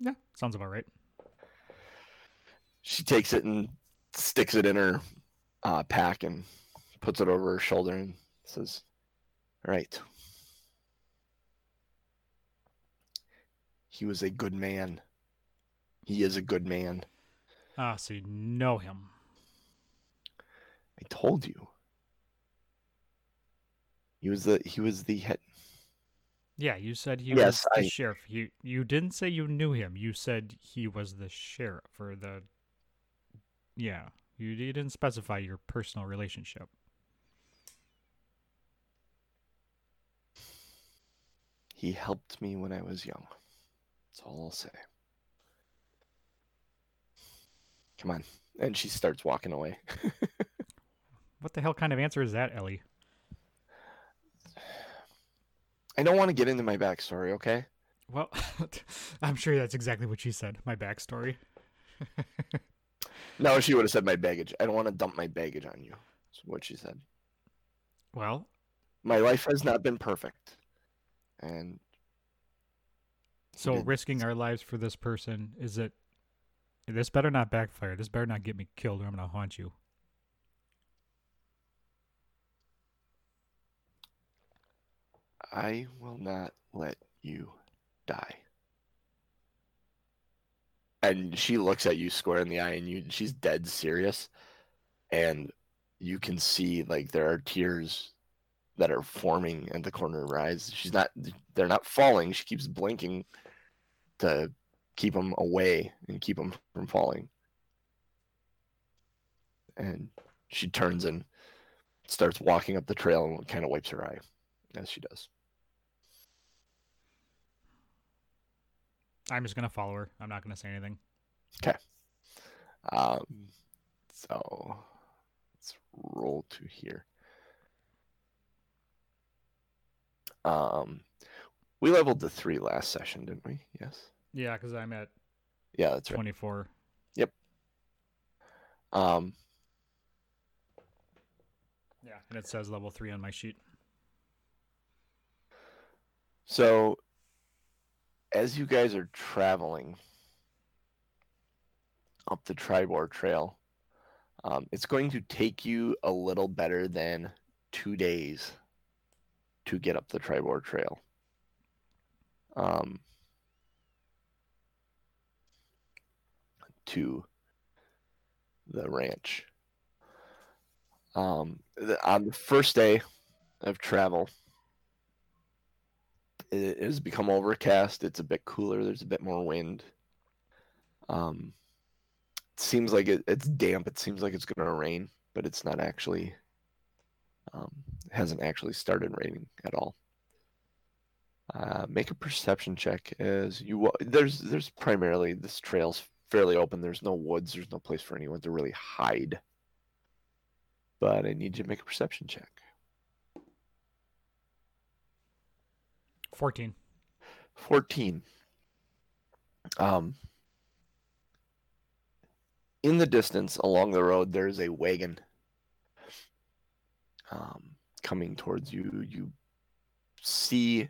Yeah, sounds about right. she takes it and sticks it in her uh, pack and puts it over her shoulder and says all right he was a good man he is a good man Ah, so you know him. I told you. He was the he was the head. Yeah, you said he Yes, was the I- sheriff. You you didn't say you knew him. You said he was the sheriff or the. Yeah, you, you didn't specify your personal relationship. He helped me when I was young. That's all I'll say. Come on. And she starts walking away. What the hell kind of answer is that, Ellie? I don't want to get into my backstory, okay? Well, I'm sure that's exactly what she said. My backstory. No, she would have said my baggage. I don't want to dump my baggage on you. That's what she said. Well, My life has not been perfect. And so did- risking our lives for this person is it? This better not backfire. This better not get me killed, or I'm gonna haunt you. I will not let you die. And she looks at you square in the eye and you she's dead serious. And you can see like there are tears that are forming at the corner of her eyes. She's not they're not falling. She keeps blinking to keep them away and keep them from falling. And she turns and starts walking up the trail and kind of wipes her eye as she does. I'm just gonna follow her. I'm not gonna say anything. Okay. Um, so let's roll to here. Um, we leveled to three last session, didn't we? Yes. Yeah, because I'm at Yeah, that's right. 24. Yep. Um, Yeah, and it says level three on my sheet. so as you guys are traveling up the Triboar Trail, um, it's going to take you a little better than two days to get up the Triboar Trail. Um, to the ranch. Um, the, on the first day of travel, it has become overcast. It's a bit cooler. There's a bit more wind. Um, it seems like it, it's damp. It seems like it's going to rain, but it's not actually. Um, it hasn't actually started raining at all. Uh, make a perception check as you there's there's primarily this trail's fairly open. There's no woods. There's no place for anyone to really hide. But I need you to make a perception check. 14. 14. Um, in the distance along the road, there's a wagon um, coming towards you. You see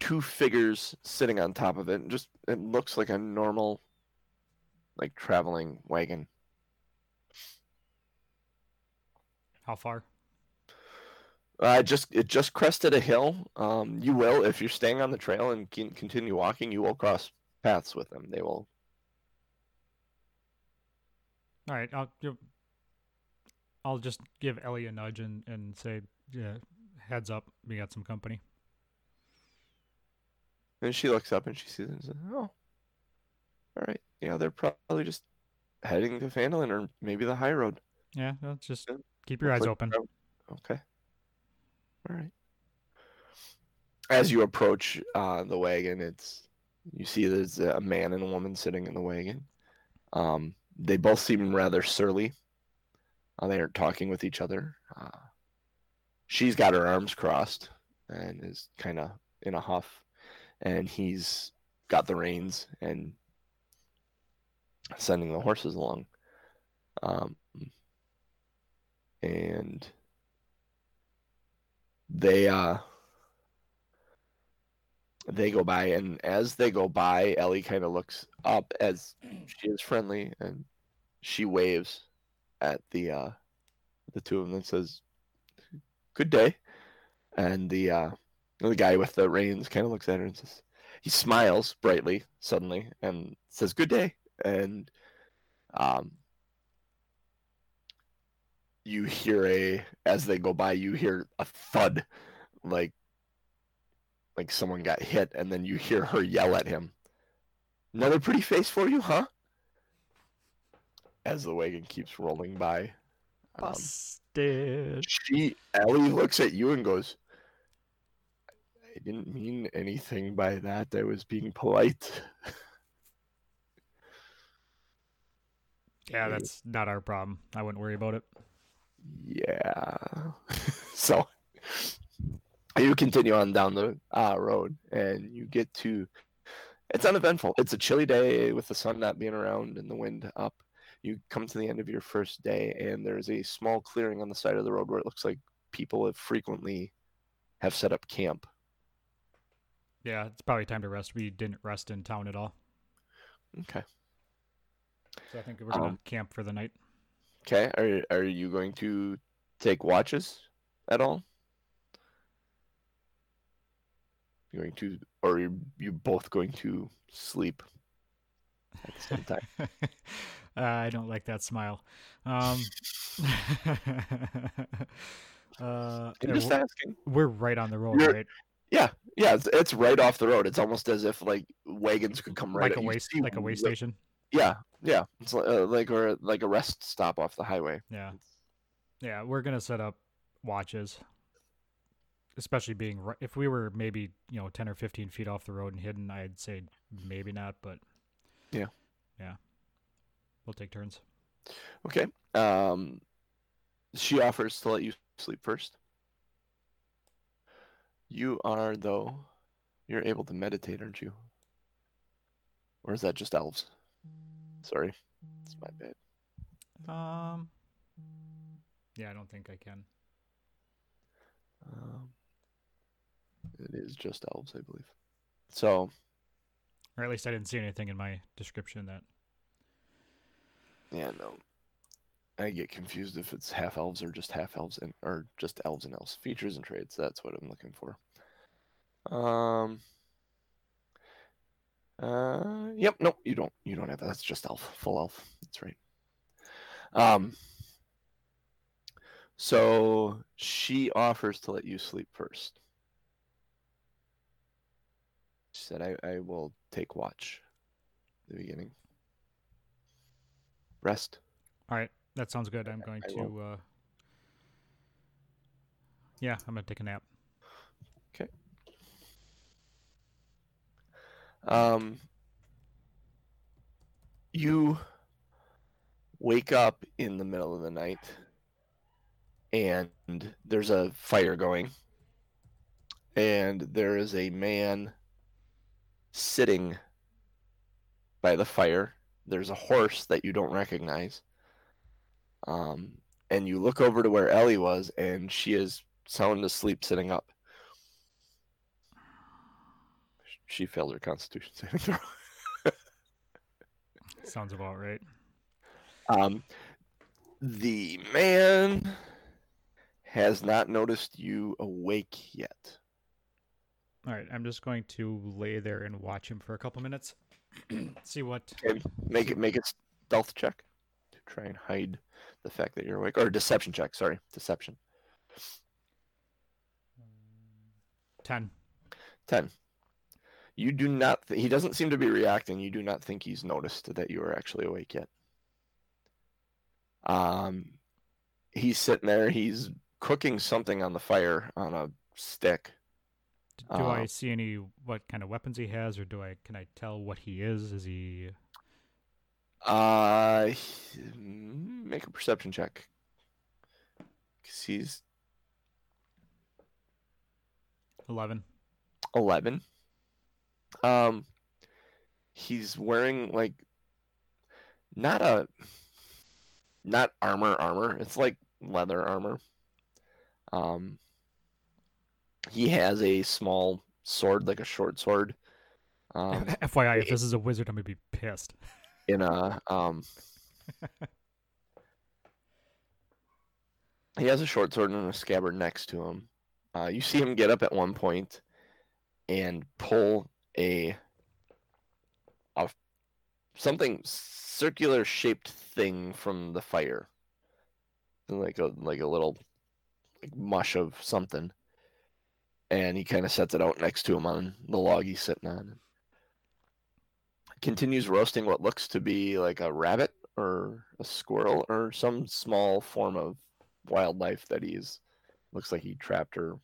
two figures sitting on top of it. and Just it looks like a normal, like traveling wagon. How far? Uh, just it just crested a hill. Um, you will if you're staying on the trail and can continue walking. You will cross paths with them. They will All right, I'll I'll just give Ellie a nudge and, and say, yeah, heads up, we got some company. And she looks up and she sees it and says, "Oh, all right. Yeah, they're probably just heading to Phandalin or maybe the high road." Yeah, just Yeah, keep your eyes open. Okay. All right. As you approach uh, the wagon, it's you see there's a man and a woman sitting in the wagon. Um, they both seem rather surly. Uh, they aren't talking with each other. Uh, she's got her arms crossed and is kind of in a huff, and he's got the reins and sending the horses along. Um, and they uh they go by and as they go by ellie kind of looks up as she is friendly and she waves at the uh the two of them and says good day. And the uh the guy with the reins kind of looks at her and says he smiles brightly suddenly and says good day. And um you hear a as they go by you hear a thud like like someone got hit, and then you hear her yell at him. Another pretty face for you, huh? As the wagon keeps rolling by. Um, Busted. she Ellie looks at you and goes, I didn't mean anything by that. I was being polite. Yeah, that's not our problem. I wouldn't worry about it. Yeah. so you continue on down the uh, road and you get to it's uneventful. It's a chilly day with the sun not being around and the wind up. You come to the end of your first day and there's a small clearing on the side of the road where it looks like people have frequently have set up camp. Yeah, it's probably time to rest. We didn't rest in town at all, Okay. so I think we're gonna Um, camp for the night. Okay. Are are you going to take watches at all? You're going to, or are you, you both going to sleep at the same time? uh, I don't like that smile. Um, uh, I'm just we're, asking. we're right on the road, You're- right? Yeah, yeah, it's, it's right off the road. It's almost as if like wagons could come right. like a way, like a way station. Yeah, yeah. It's like, uh, like or like a rest stop off the highway. Yeah, yeah. We're gonna set up watches, especially being ri- if we were maybe you know ten or fifteen feet off the road and hidden, I'd say maybe not, but Yeah. yeah, we'll take turns. Okay. Um, she offers to let you sleep first. You are, though, you're able to meditate, aren't you? Or is that just elves? Sorry, it's my bad. Um, yeah, I don't think I can. Um, it is just elves, I believe. So, Or at least I didn't see anything in my description that. yeah, no. I get confused if it's half elves or just half elves and or just elves and elves. Features and traits, that's what I'm looking for. Um uh yep, nope, you don't you don't have that. That's just elf, full elf. That's right. Um so she offers to let you sleep first. She said I, I will take watch the beginning. Rest. All right, that sounds good. I'm going I to. uh Yeah, I'm gonna take a nap. Um, you wake up in the middle of the night and there's a fire going. And there is a man sitting by the fire. There's a horse that you don't recognize. Um, and you look over to where ellie was and she is sound asleep sitting up she failed her constitution saving throw Sounds about right. Um, the man has not noticed you awake yet. All right, I'm just going to lay there and watch him for a couple minutes. See what. Okay, make it make a stealth check to try and hide the fact that you're awake, or deception check. Sorry, deception. Ten. Ten. You do not. Th- he doesn't seem to be reacting. You do not think he's noticed that you are actually awake yet. Um, he's sitting there. He's cooking something on the fire on a stick. Do I Uh, see any what kind of weapons he has, or do I can I tell what he is? Is he Uh, make a perception check. Cause he's eleven? eleven. Um, he's wearing like not a not armor armor. It's like leather armor. Um, he has a small sword, like a short sword. Um, FYI, if it- this is a wizard, I'm gonna be pissed. in a um he has a short sword and a scabbard next to him uh, you see him get up at one point and pull a, a something circular shaped thing from the fire like a like a little like mush of something and he kind of sets it out next to him on the log he's sitting on. Continues roasting what looks to be like a rabbit or a squirrel or some small form of wildlife that he's looks like he trapped or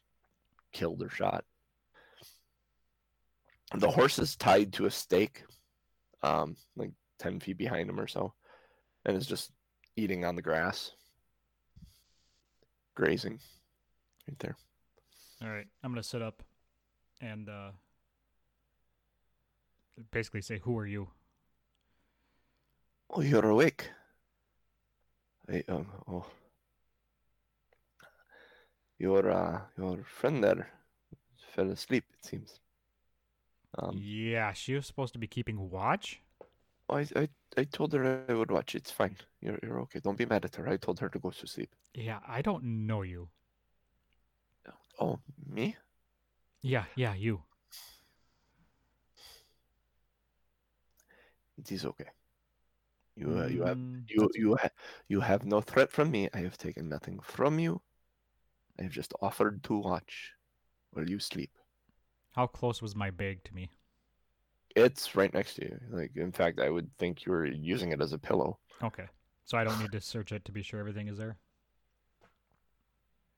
killed or shot. The horse is tied to a stake, um, like ten feet behind him or so, and is just eating on the grass, grazing, right there. All right, I'm gonna sit up and uh, basically say, "Who are you?" Oh, you're awake. I, um, oh. Your uh, your friend there fell asleep. It seems. Um, yeah, she was supposed to be keeping watch. I, I I told her I would watch. It's fine. You're you're okay. Don't be mad at her. I told her to go to sleep. Yeah, I don't know you. Oh, me? Yeah, yeah, you. It is okay. You uh, you have Mm, you you ha- you have no threat from me. I have taken nothing from you. I have just offered to watch while you sleep. How close was my bag to me? It's right next to you. Like in fact, I would think you were using it as a pillow. Okay, so I don't need to search it to be sure everything is there.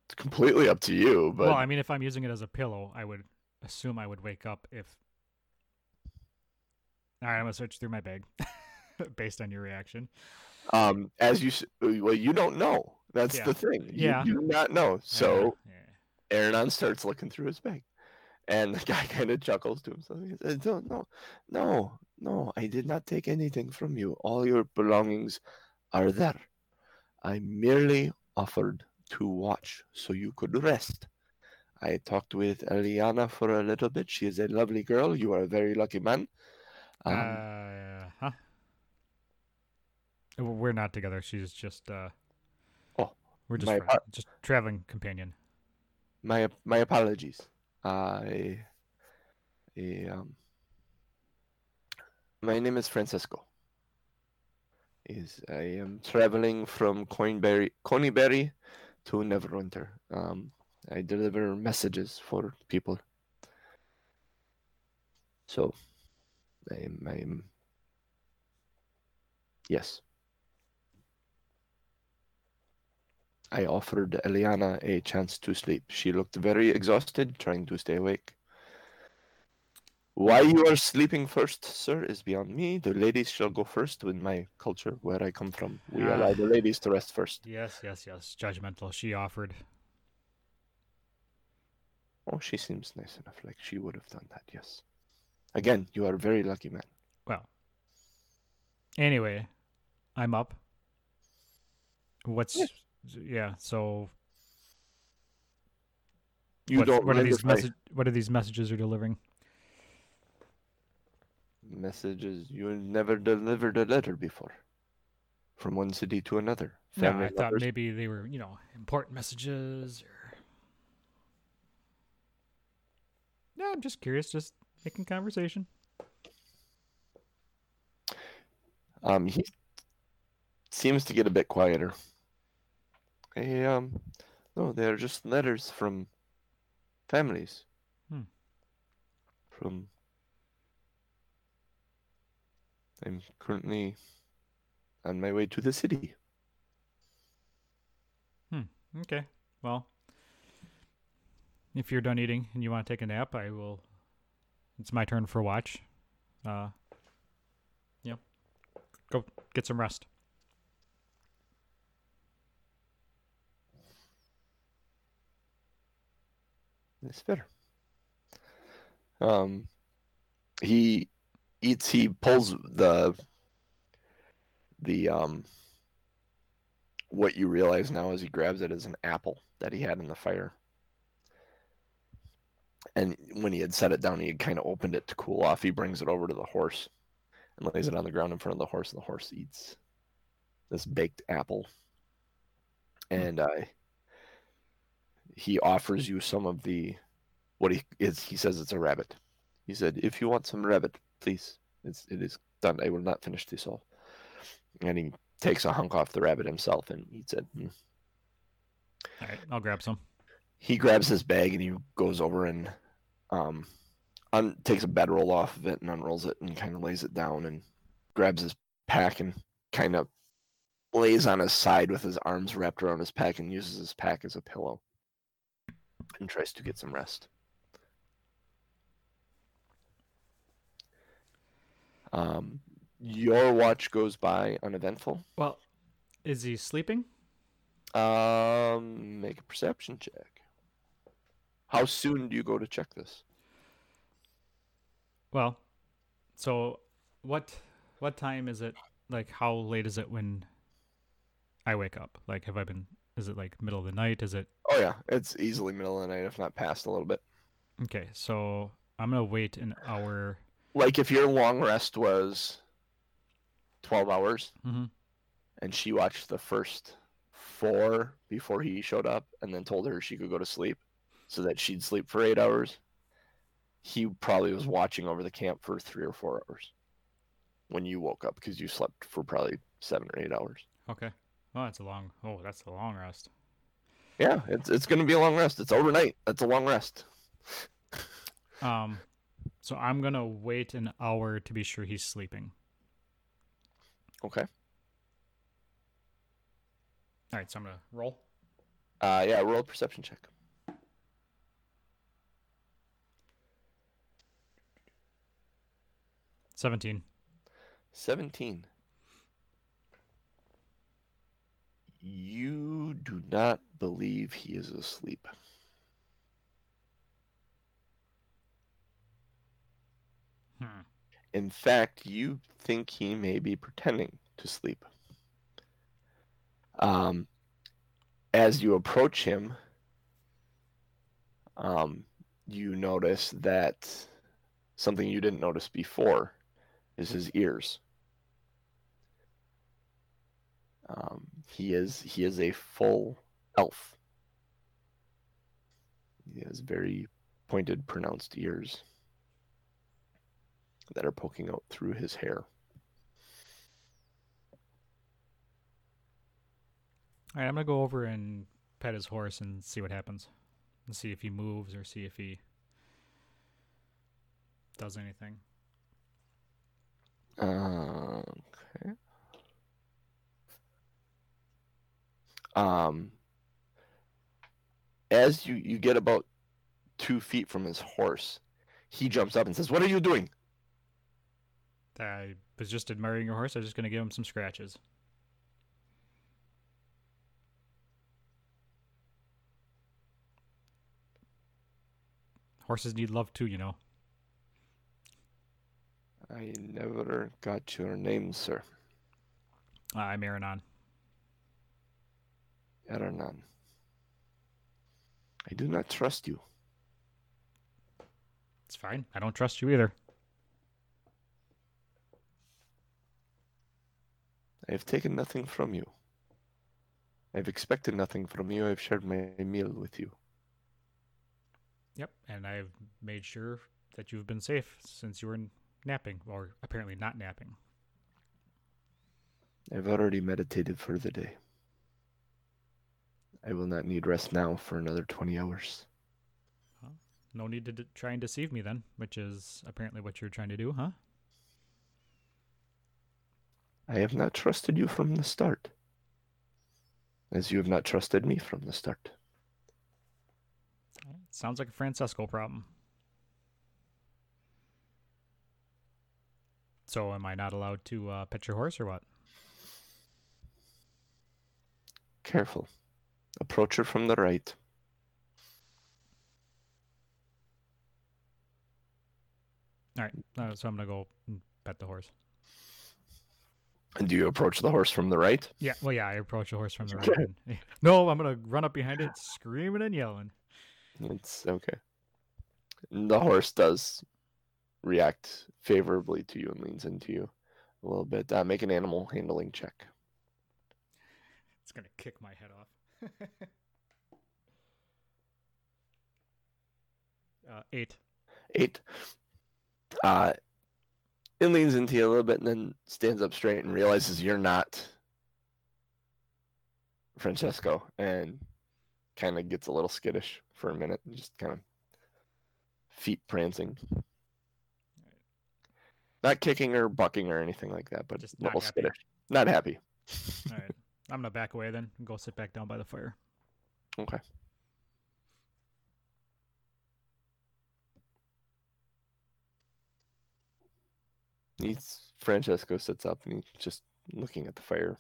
It's completely up to you, but well, I mean, if I'm using it as a pillow, I would assume I would wake up if. All right, I'm gonna search through my bag, based on your reaction. um, as you s- well, you don't know. That's Yeah. the thing. You Yeah. do not know. So Uh, yeah. Aaron starts looking through his bag. And the guy kind of chuckles to himself. He says, no, no, no, no, I did not take anything from you. All your belongings are there. I merely offered to watch so you could rest. I talked with Eliana for a little bit. She is a lovely girl. You are a very lucky man. Um, uh, huh? Uh, We're not together. She's just uh. Oh, we're just my friends, apo- just traveling companion. my my apologies. I, um, my name is Francesco. Is I am traveling from Coinberry, Conyberry to Neverwinter. Um, I deliver messages for people. So, I'm, I'm yes. I offered Eliana a chance to sleep. She looked very exhausted, trying to stay awake. Why you are sleeping first, sir, is beyond me. The ladies shall go first in my culture, where I come from. We Ah. allow the ladies to rest first. Yes, yes, yes. Judgmental. She offered. Oh, she seems nice enough, like she would have done that, yes. Again, you are a very lucky man. Well. Anyway, I'm up. What's. Yeah? So You what, don't what are these identify message? What are these messages you're delivering? messages. You never delivered a letter before. From one city to another. No, I thought maybe they were you know important messages or. Yeah, I'm just curious, just making conversation. Um, he seems to get a bit quieter. Hey, um, no, they're just letters from families. Hmm. From. I'm currently on my way to the city. Okay, well, if you're done eating and you want to take a nap, I will. It's my turn for watch. Uh, yeah, go get some rest. It's better. Um, he eats. He pulls the the um. What you realize now is he grabs it as an apple that he had in the fire. And when he had set it down, he had kind of opened it to cool off. He brings it over to the horse and lays it on the ground in front of the horse, and the horse eats this baked apple. And uh, he offers you some of the what he is. He says it's a rabbit. He said, "If you want some rabbit, please. It's it is done. I will not finish this all." And he takes a hunk off the rabbit himself and eats it. And All right, I'll grab some. he grabs his bag and he goes over and um, un- takes a bedroll off of it and unrolls it and kind of lays it down and grabs his pack and kind of lays on his side with his arms wrapped around his pack and uses his pack as a pillow and tries to get some rest. Um, your watch goes by uneventful. Well, is he sleeping? Um, make a perception check. How soon do you go to check this? Well, so what what time is it? Like how late is it when I wake up? Like have I been is it like middle of the night? Is it Oh yeah, it's easily middle of the night, if not past a little bit. Okay, so I'm going to wait an hour. Like if your long rest was twelve hours, mm-hmm. and she watched the first four before he showed up, and then told her she could go to sleep, so that she'd sleep for eight hours. He probably was watching over the camp for three or four hours when you woke up because you slept for probably seven or eight hours. Okay. Oh, that's a long. Oh, that's a long rest. Yeah, it's it's gonna be a long rest. It's overnight. That's a long rest. Um so I'm going to wait an hour to be sure he's sleeping. Okay. All right, so I'm going to roll. Uh, yeah, roll a perception check. Seventeen. 17. You do not believe he is asleep. Hmm. In fact, you think he may be pretending to sleep. Um, as you approach him, um, you notice that something you didn't notice before is his ears. Um, he is he is a full elf. He has very pointed, pronounced ears that are poking out through his hair. All right, I'm going to go over and pet his horse and see what happens. And see if he moves or see if he does anything. Uh, okay. Um, as you you get about two feet from his horse, he jumps up and says, "What are you doing?" I was just admiring your horse. I was just going to give him some scratches. Horses need love too, you know. I never got your name, sir. Uh, I'm Aranon. Eranan. I do not trust you. It's fine. I don't trust you either. I have taken nothing from you. I have expected nothing from you. I've shared my meal with you. Yep, and I've made sure that you've been safe since you were napping, or apparently not napping. I've already meditated for the day. I will not need rest now for another 20 hours. No need to d- try and deceive me then, which is apparently what you're trying to do, huh? I have not trusted you from the start, as you have not trusted me from the start. Sounds like a Francesco problem. So, am I not allowed to uh, pet your horse or what? Careful. Approach her from the right. All right, uh, so I'm gonna go pet the horse. And do you approach the horse from the right? Yeah, well, yeah, I approach the horse from the right. And- no, I'm gonna run up behind it, screaming and yelling. It's okay. The horse does react favorably to you and leans into you a little bit. Uh, make an animal handling check. It's gonna kick my head off. uh, eight. Eight. Uh, it leans into you a little bit and then stands up straight and realizes you're not Francesco and kind of gets a little skittish for a minute, just kind of feet prancing. Not kicking or bucking or anything like that, but Just a little happy. skittish. Not happy. All right. I'm gonna back away then and go sit back down by the fire. Okay. He's Francesco sits up and he's just looking at the fire.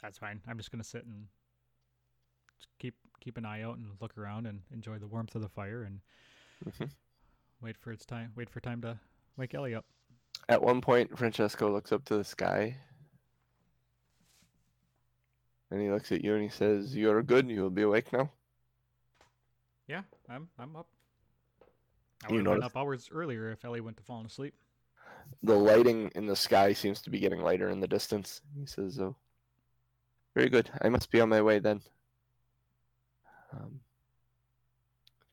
That's fine. I'm just gonna sit and keep keep an eye out and look around and enjoy the warmth of the fire and Mhm. wait for its time. Wait for time to wake Ellie up. At one point, Francesco looks up to the sky. And he looks at you and he says, You're good. You'll be awake now. Yeah, I'm I'm up. I would have been up hours earlier if Ellie went to falling asleep. The lighting in the sky seems to be getting lighter in the distance. He says, Oh, very good. I must be on my way then. Um,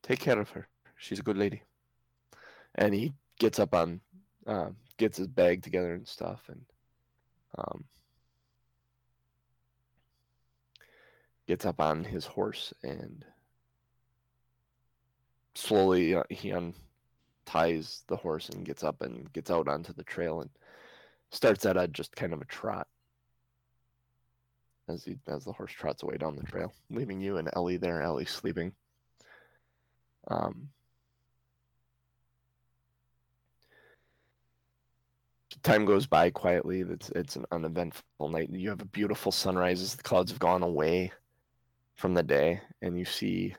take care of her. She's a good lady. And he gets up on, um, gets his bag together and stuff, and um, gets up on his horse and slowly uh, he unties the horse and gets up and gets out onto the trail and starts at a just kind of a trot as he as the horse trots away down the trail, leaving you and Ellie there. Ellie sleeping. Um, time goes by quietly. It's it's an uneventful night. You have a beautiful sunrise as the clouds have gone away from the day, and you see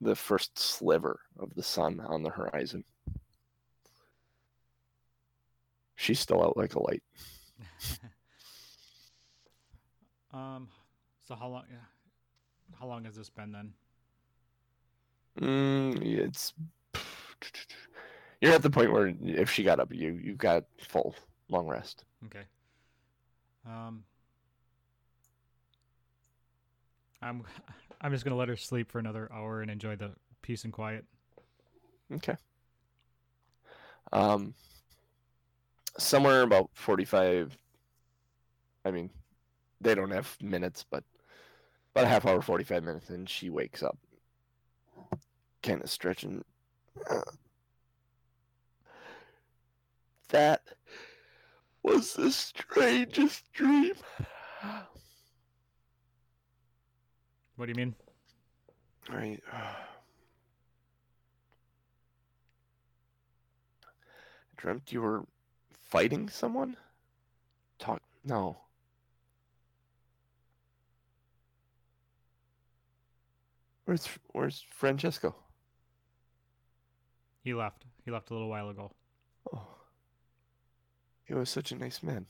the first sliver of the sun on the horizon. She's still out like a light. um, so how long? yeah, How long has this been then? Mm, it's you're at the point where if she got up, you you got full long rest. Okay. Um, I'm I'm just gonna let her sleep for another hour and enjoy the peace and quiet. Okay. Um, somewhere about forty-five. I mean, they don't have minutes, but about a half hour, forty-five minutes, and she wakes up, kind of stretching. That was the strangest dream. What do you mean? Right. Uh, dreamt you were fighting someone? Talk. No. Where's Where's Francesco? He left. He left a little while ago. Oh, he was such a nice man.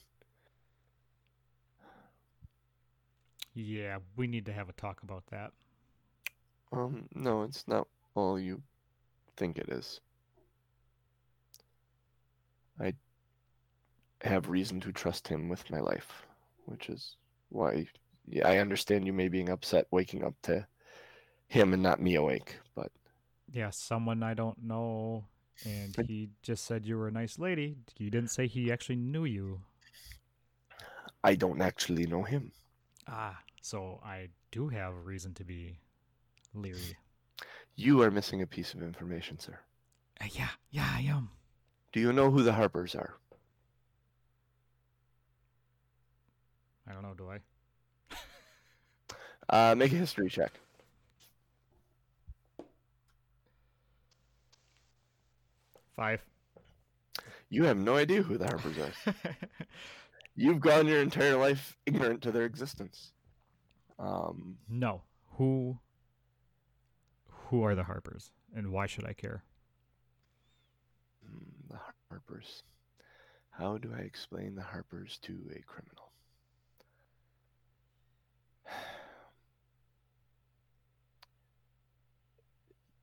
Yeah, we need to have a talk about that. Um, no, it's not all you think it is. I have reason to trust him with my life, which is why yeah, I understand you may being upset waking up to him and not me awake, but Yeah, someone I don't know, and he just said you were a nice lady. You didn't say he actually knew you. I don't actually know him. Ah, so I do have a reason to be leery. You are missing a piece of information, sir. Uh, yeah, yeah, I am. Do you know who the Harpers are? I don't know, do I? Uh, make a history check. Five. You have no idea who the Harpers are. You've gone your entire life ignorant to their existence. Um, no. Who who are the Harpers and why should I care? mm, the Harpers. How do I explain the Harpers to a criminal?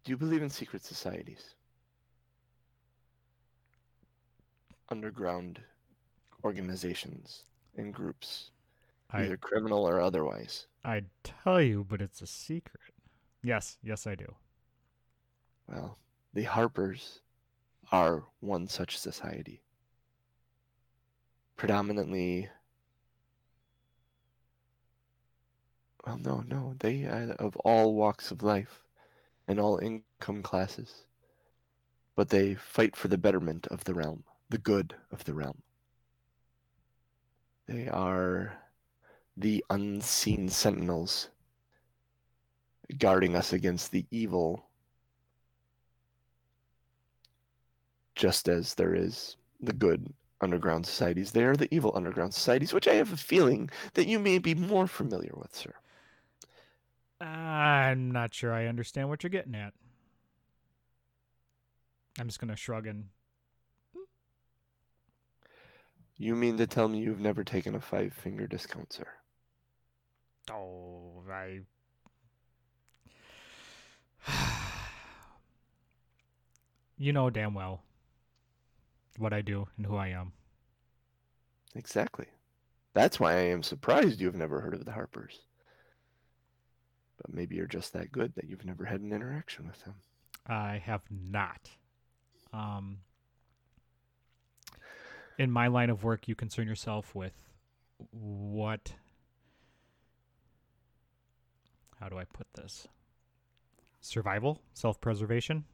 Do you believe in secret societies? Underground organizations and groups, I either criminal or otherwise. I'd tell you, but it's a secret. Yes, yes I do. Well, the Harpers are one such society. Predominantly Well, no, no. They are of all walks of life and all income classes. But they fight for the betterment of the realm, the good of the realm. They are the unseen sentinels guarding us against the evil, just as there is the good underground societies. They are the evil underground societies, which I have a feeling that you may be more familiar with, sir. I'm not sure I understand what you're getting at. I'm just gonna shrug and You mean to tell me you've never taken a five finger discount, sir? oh, I. you know damn well what I do and who I am. Exactly. That's why I am surprised you have never heard of the Harpers. But maybe you're just that good that you've never had an interaction with them. I have not. Um, in my line of work, you concern yourself with what. How do I put this? Survival, self preservation.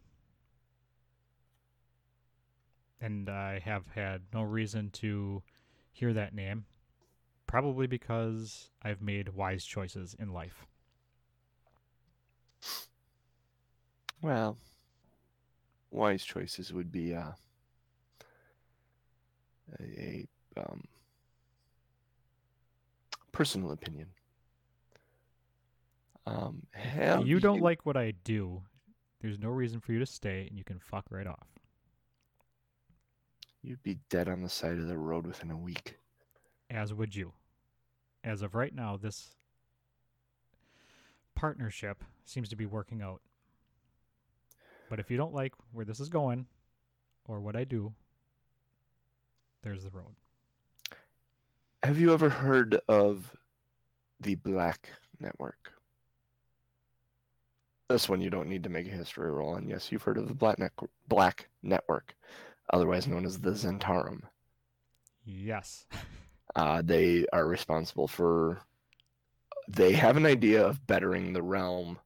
And I have had no reason to hear that name, probably because I've made wise choices in life. Well, wise choices would be uh, a, a um, personal opinion. Um, have you don't like what I do. There's no reason for you to stay, and you can fuck right off. You'd be dead on the side of the road within a week. As would you. As of right now, this partnership seems to be working out. But if you don't like where this is going or what I do, there's the road. Have you ever heard of the Black Network? This one you don't need to make a history roll on. Yes, you've heard of the Black, ne- Black Network, otherwise known as the Zhentarim. Yes. Uh, they are responsible for. They have an idea of bettering the realm,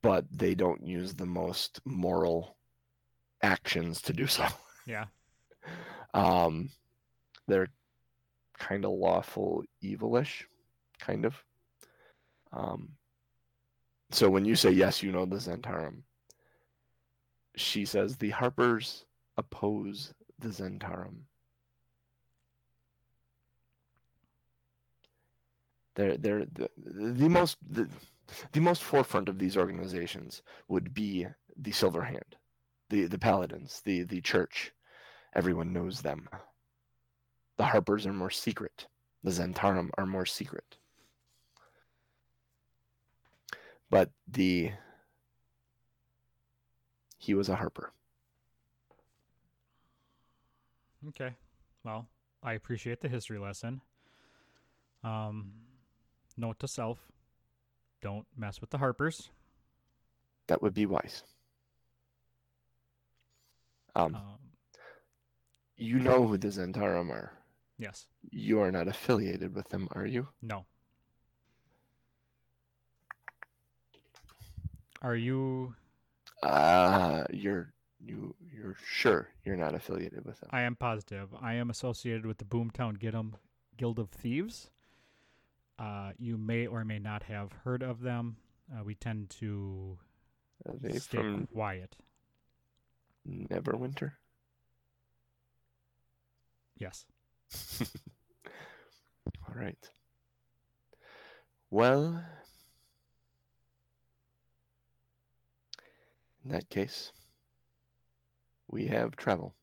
but they don't use the most moral actions to do so. Yeah. Um, they're kind of lawful evilish, kind of. Um, so when you say yes, you know the Zhentarim. She says the Harpers oppose the Zhentarim. They're they're the, the most the, the most forefront of these organizations would be the Silver Hand, the the Paladins, the the Church. Everyone knows them. The Harpers are more secret. The Zhentarim are more secret. But the he was a Harper. Okay. Well, I appreciate the history lesson. Um, note to self: don't mess with the Harpers. That would be wise. Um, Um, you know who the Zhentarim are. yes. You are not affiliated with them, are you? No. Are you? Uh you're you you're sure you're not affiliated with them. I am positive. I am associated with the Boomtown Gidim Guild of Thieves. Uh, you may or may not have heard of them. Uh, we tend to stay quiet. Neverwinter? Yes. All right. Well, in that case, we have travel.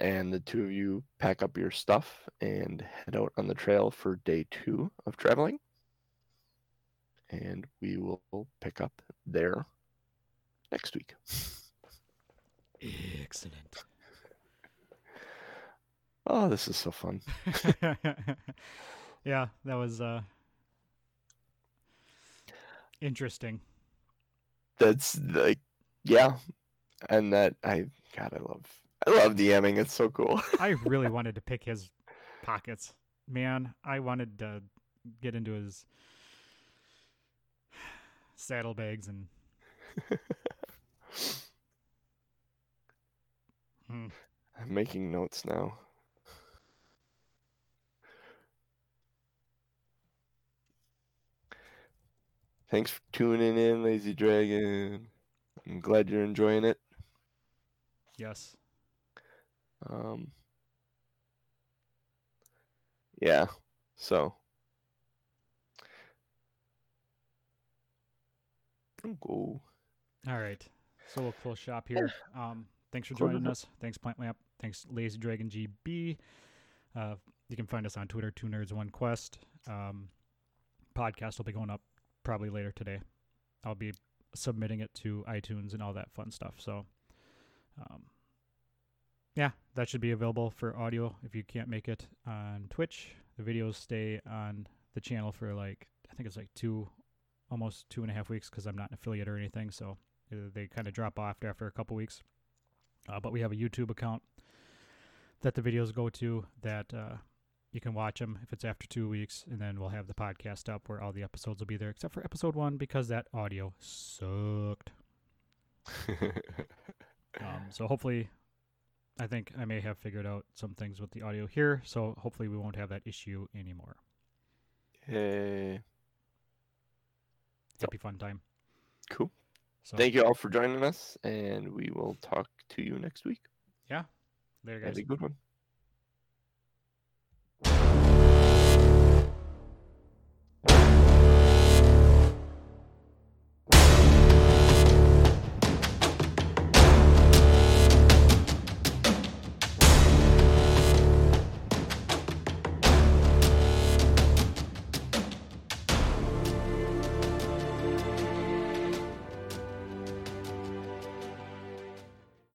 And the two of you pack up your stuff and head out on the trail for day two of traveling. And we will pick up there next week. Oh, this is so fun. yeah, that was uh interesting. That's like, yeah. And that, I, God, I love, I love DMing. It's so cool. I really wanted to pick his pockets. Man, I wanted to get into his saddlebags and. Hmm. I'm making notes now. Thanks for tuning in, Lazy Dragon. I'm glad you're enjoying it. Yes. Um, yeah, so. Go. All right. So we'll close shop here. Um, thanks for joining us. Thanks, Plant Lamp. Thanks, Lazy Dragon GB. Uh, you can find us on Twitter, Two Nerds One Quest. Um, podcast will be going up probably later today. I'll be submitting it to iTunes and all that fun stuff. So, um, yeah, that should be available for audio if you can't make it on Twitch. The videos stay on the channel for like I think it's like two, almost two and a half weeks because I'm not an affiliate or anything. So uh, they kind of drop off after a couple weeks. Uh, but we have a YouTube account that the videos go to that uh, you can watch them if it's after two weeks, and then we'll have the podcast up where all the episodes will be there except for episode one because that audio sucked. Um, so hopefully, I think I may have figured out some things with the audio here. So hopefully, we won't have that issue anymore. hey, Happy fun time. cool. So Thank you all for joining us, and we will talk to you next week. Yeah. Later, guys. Have a good one.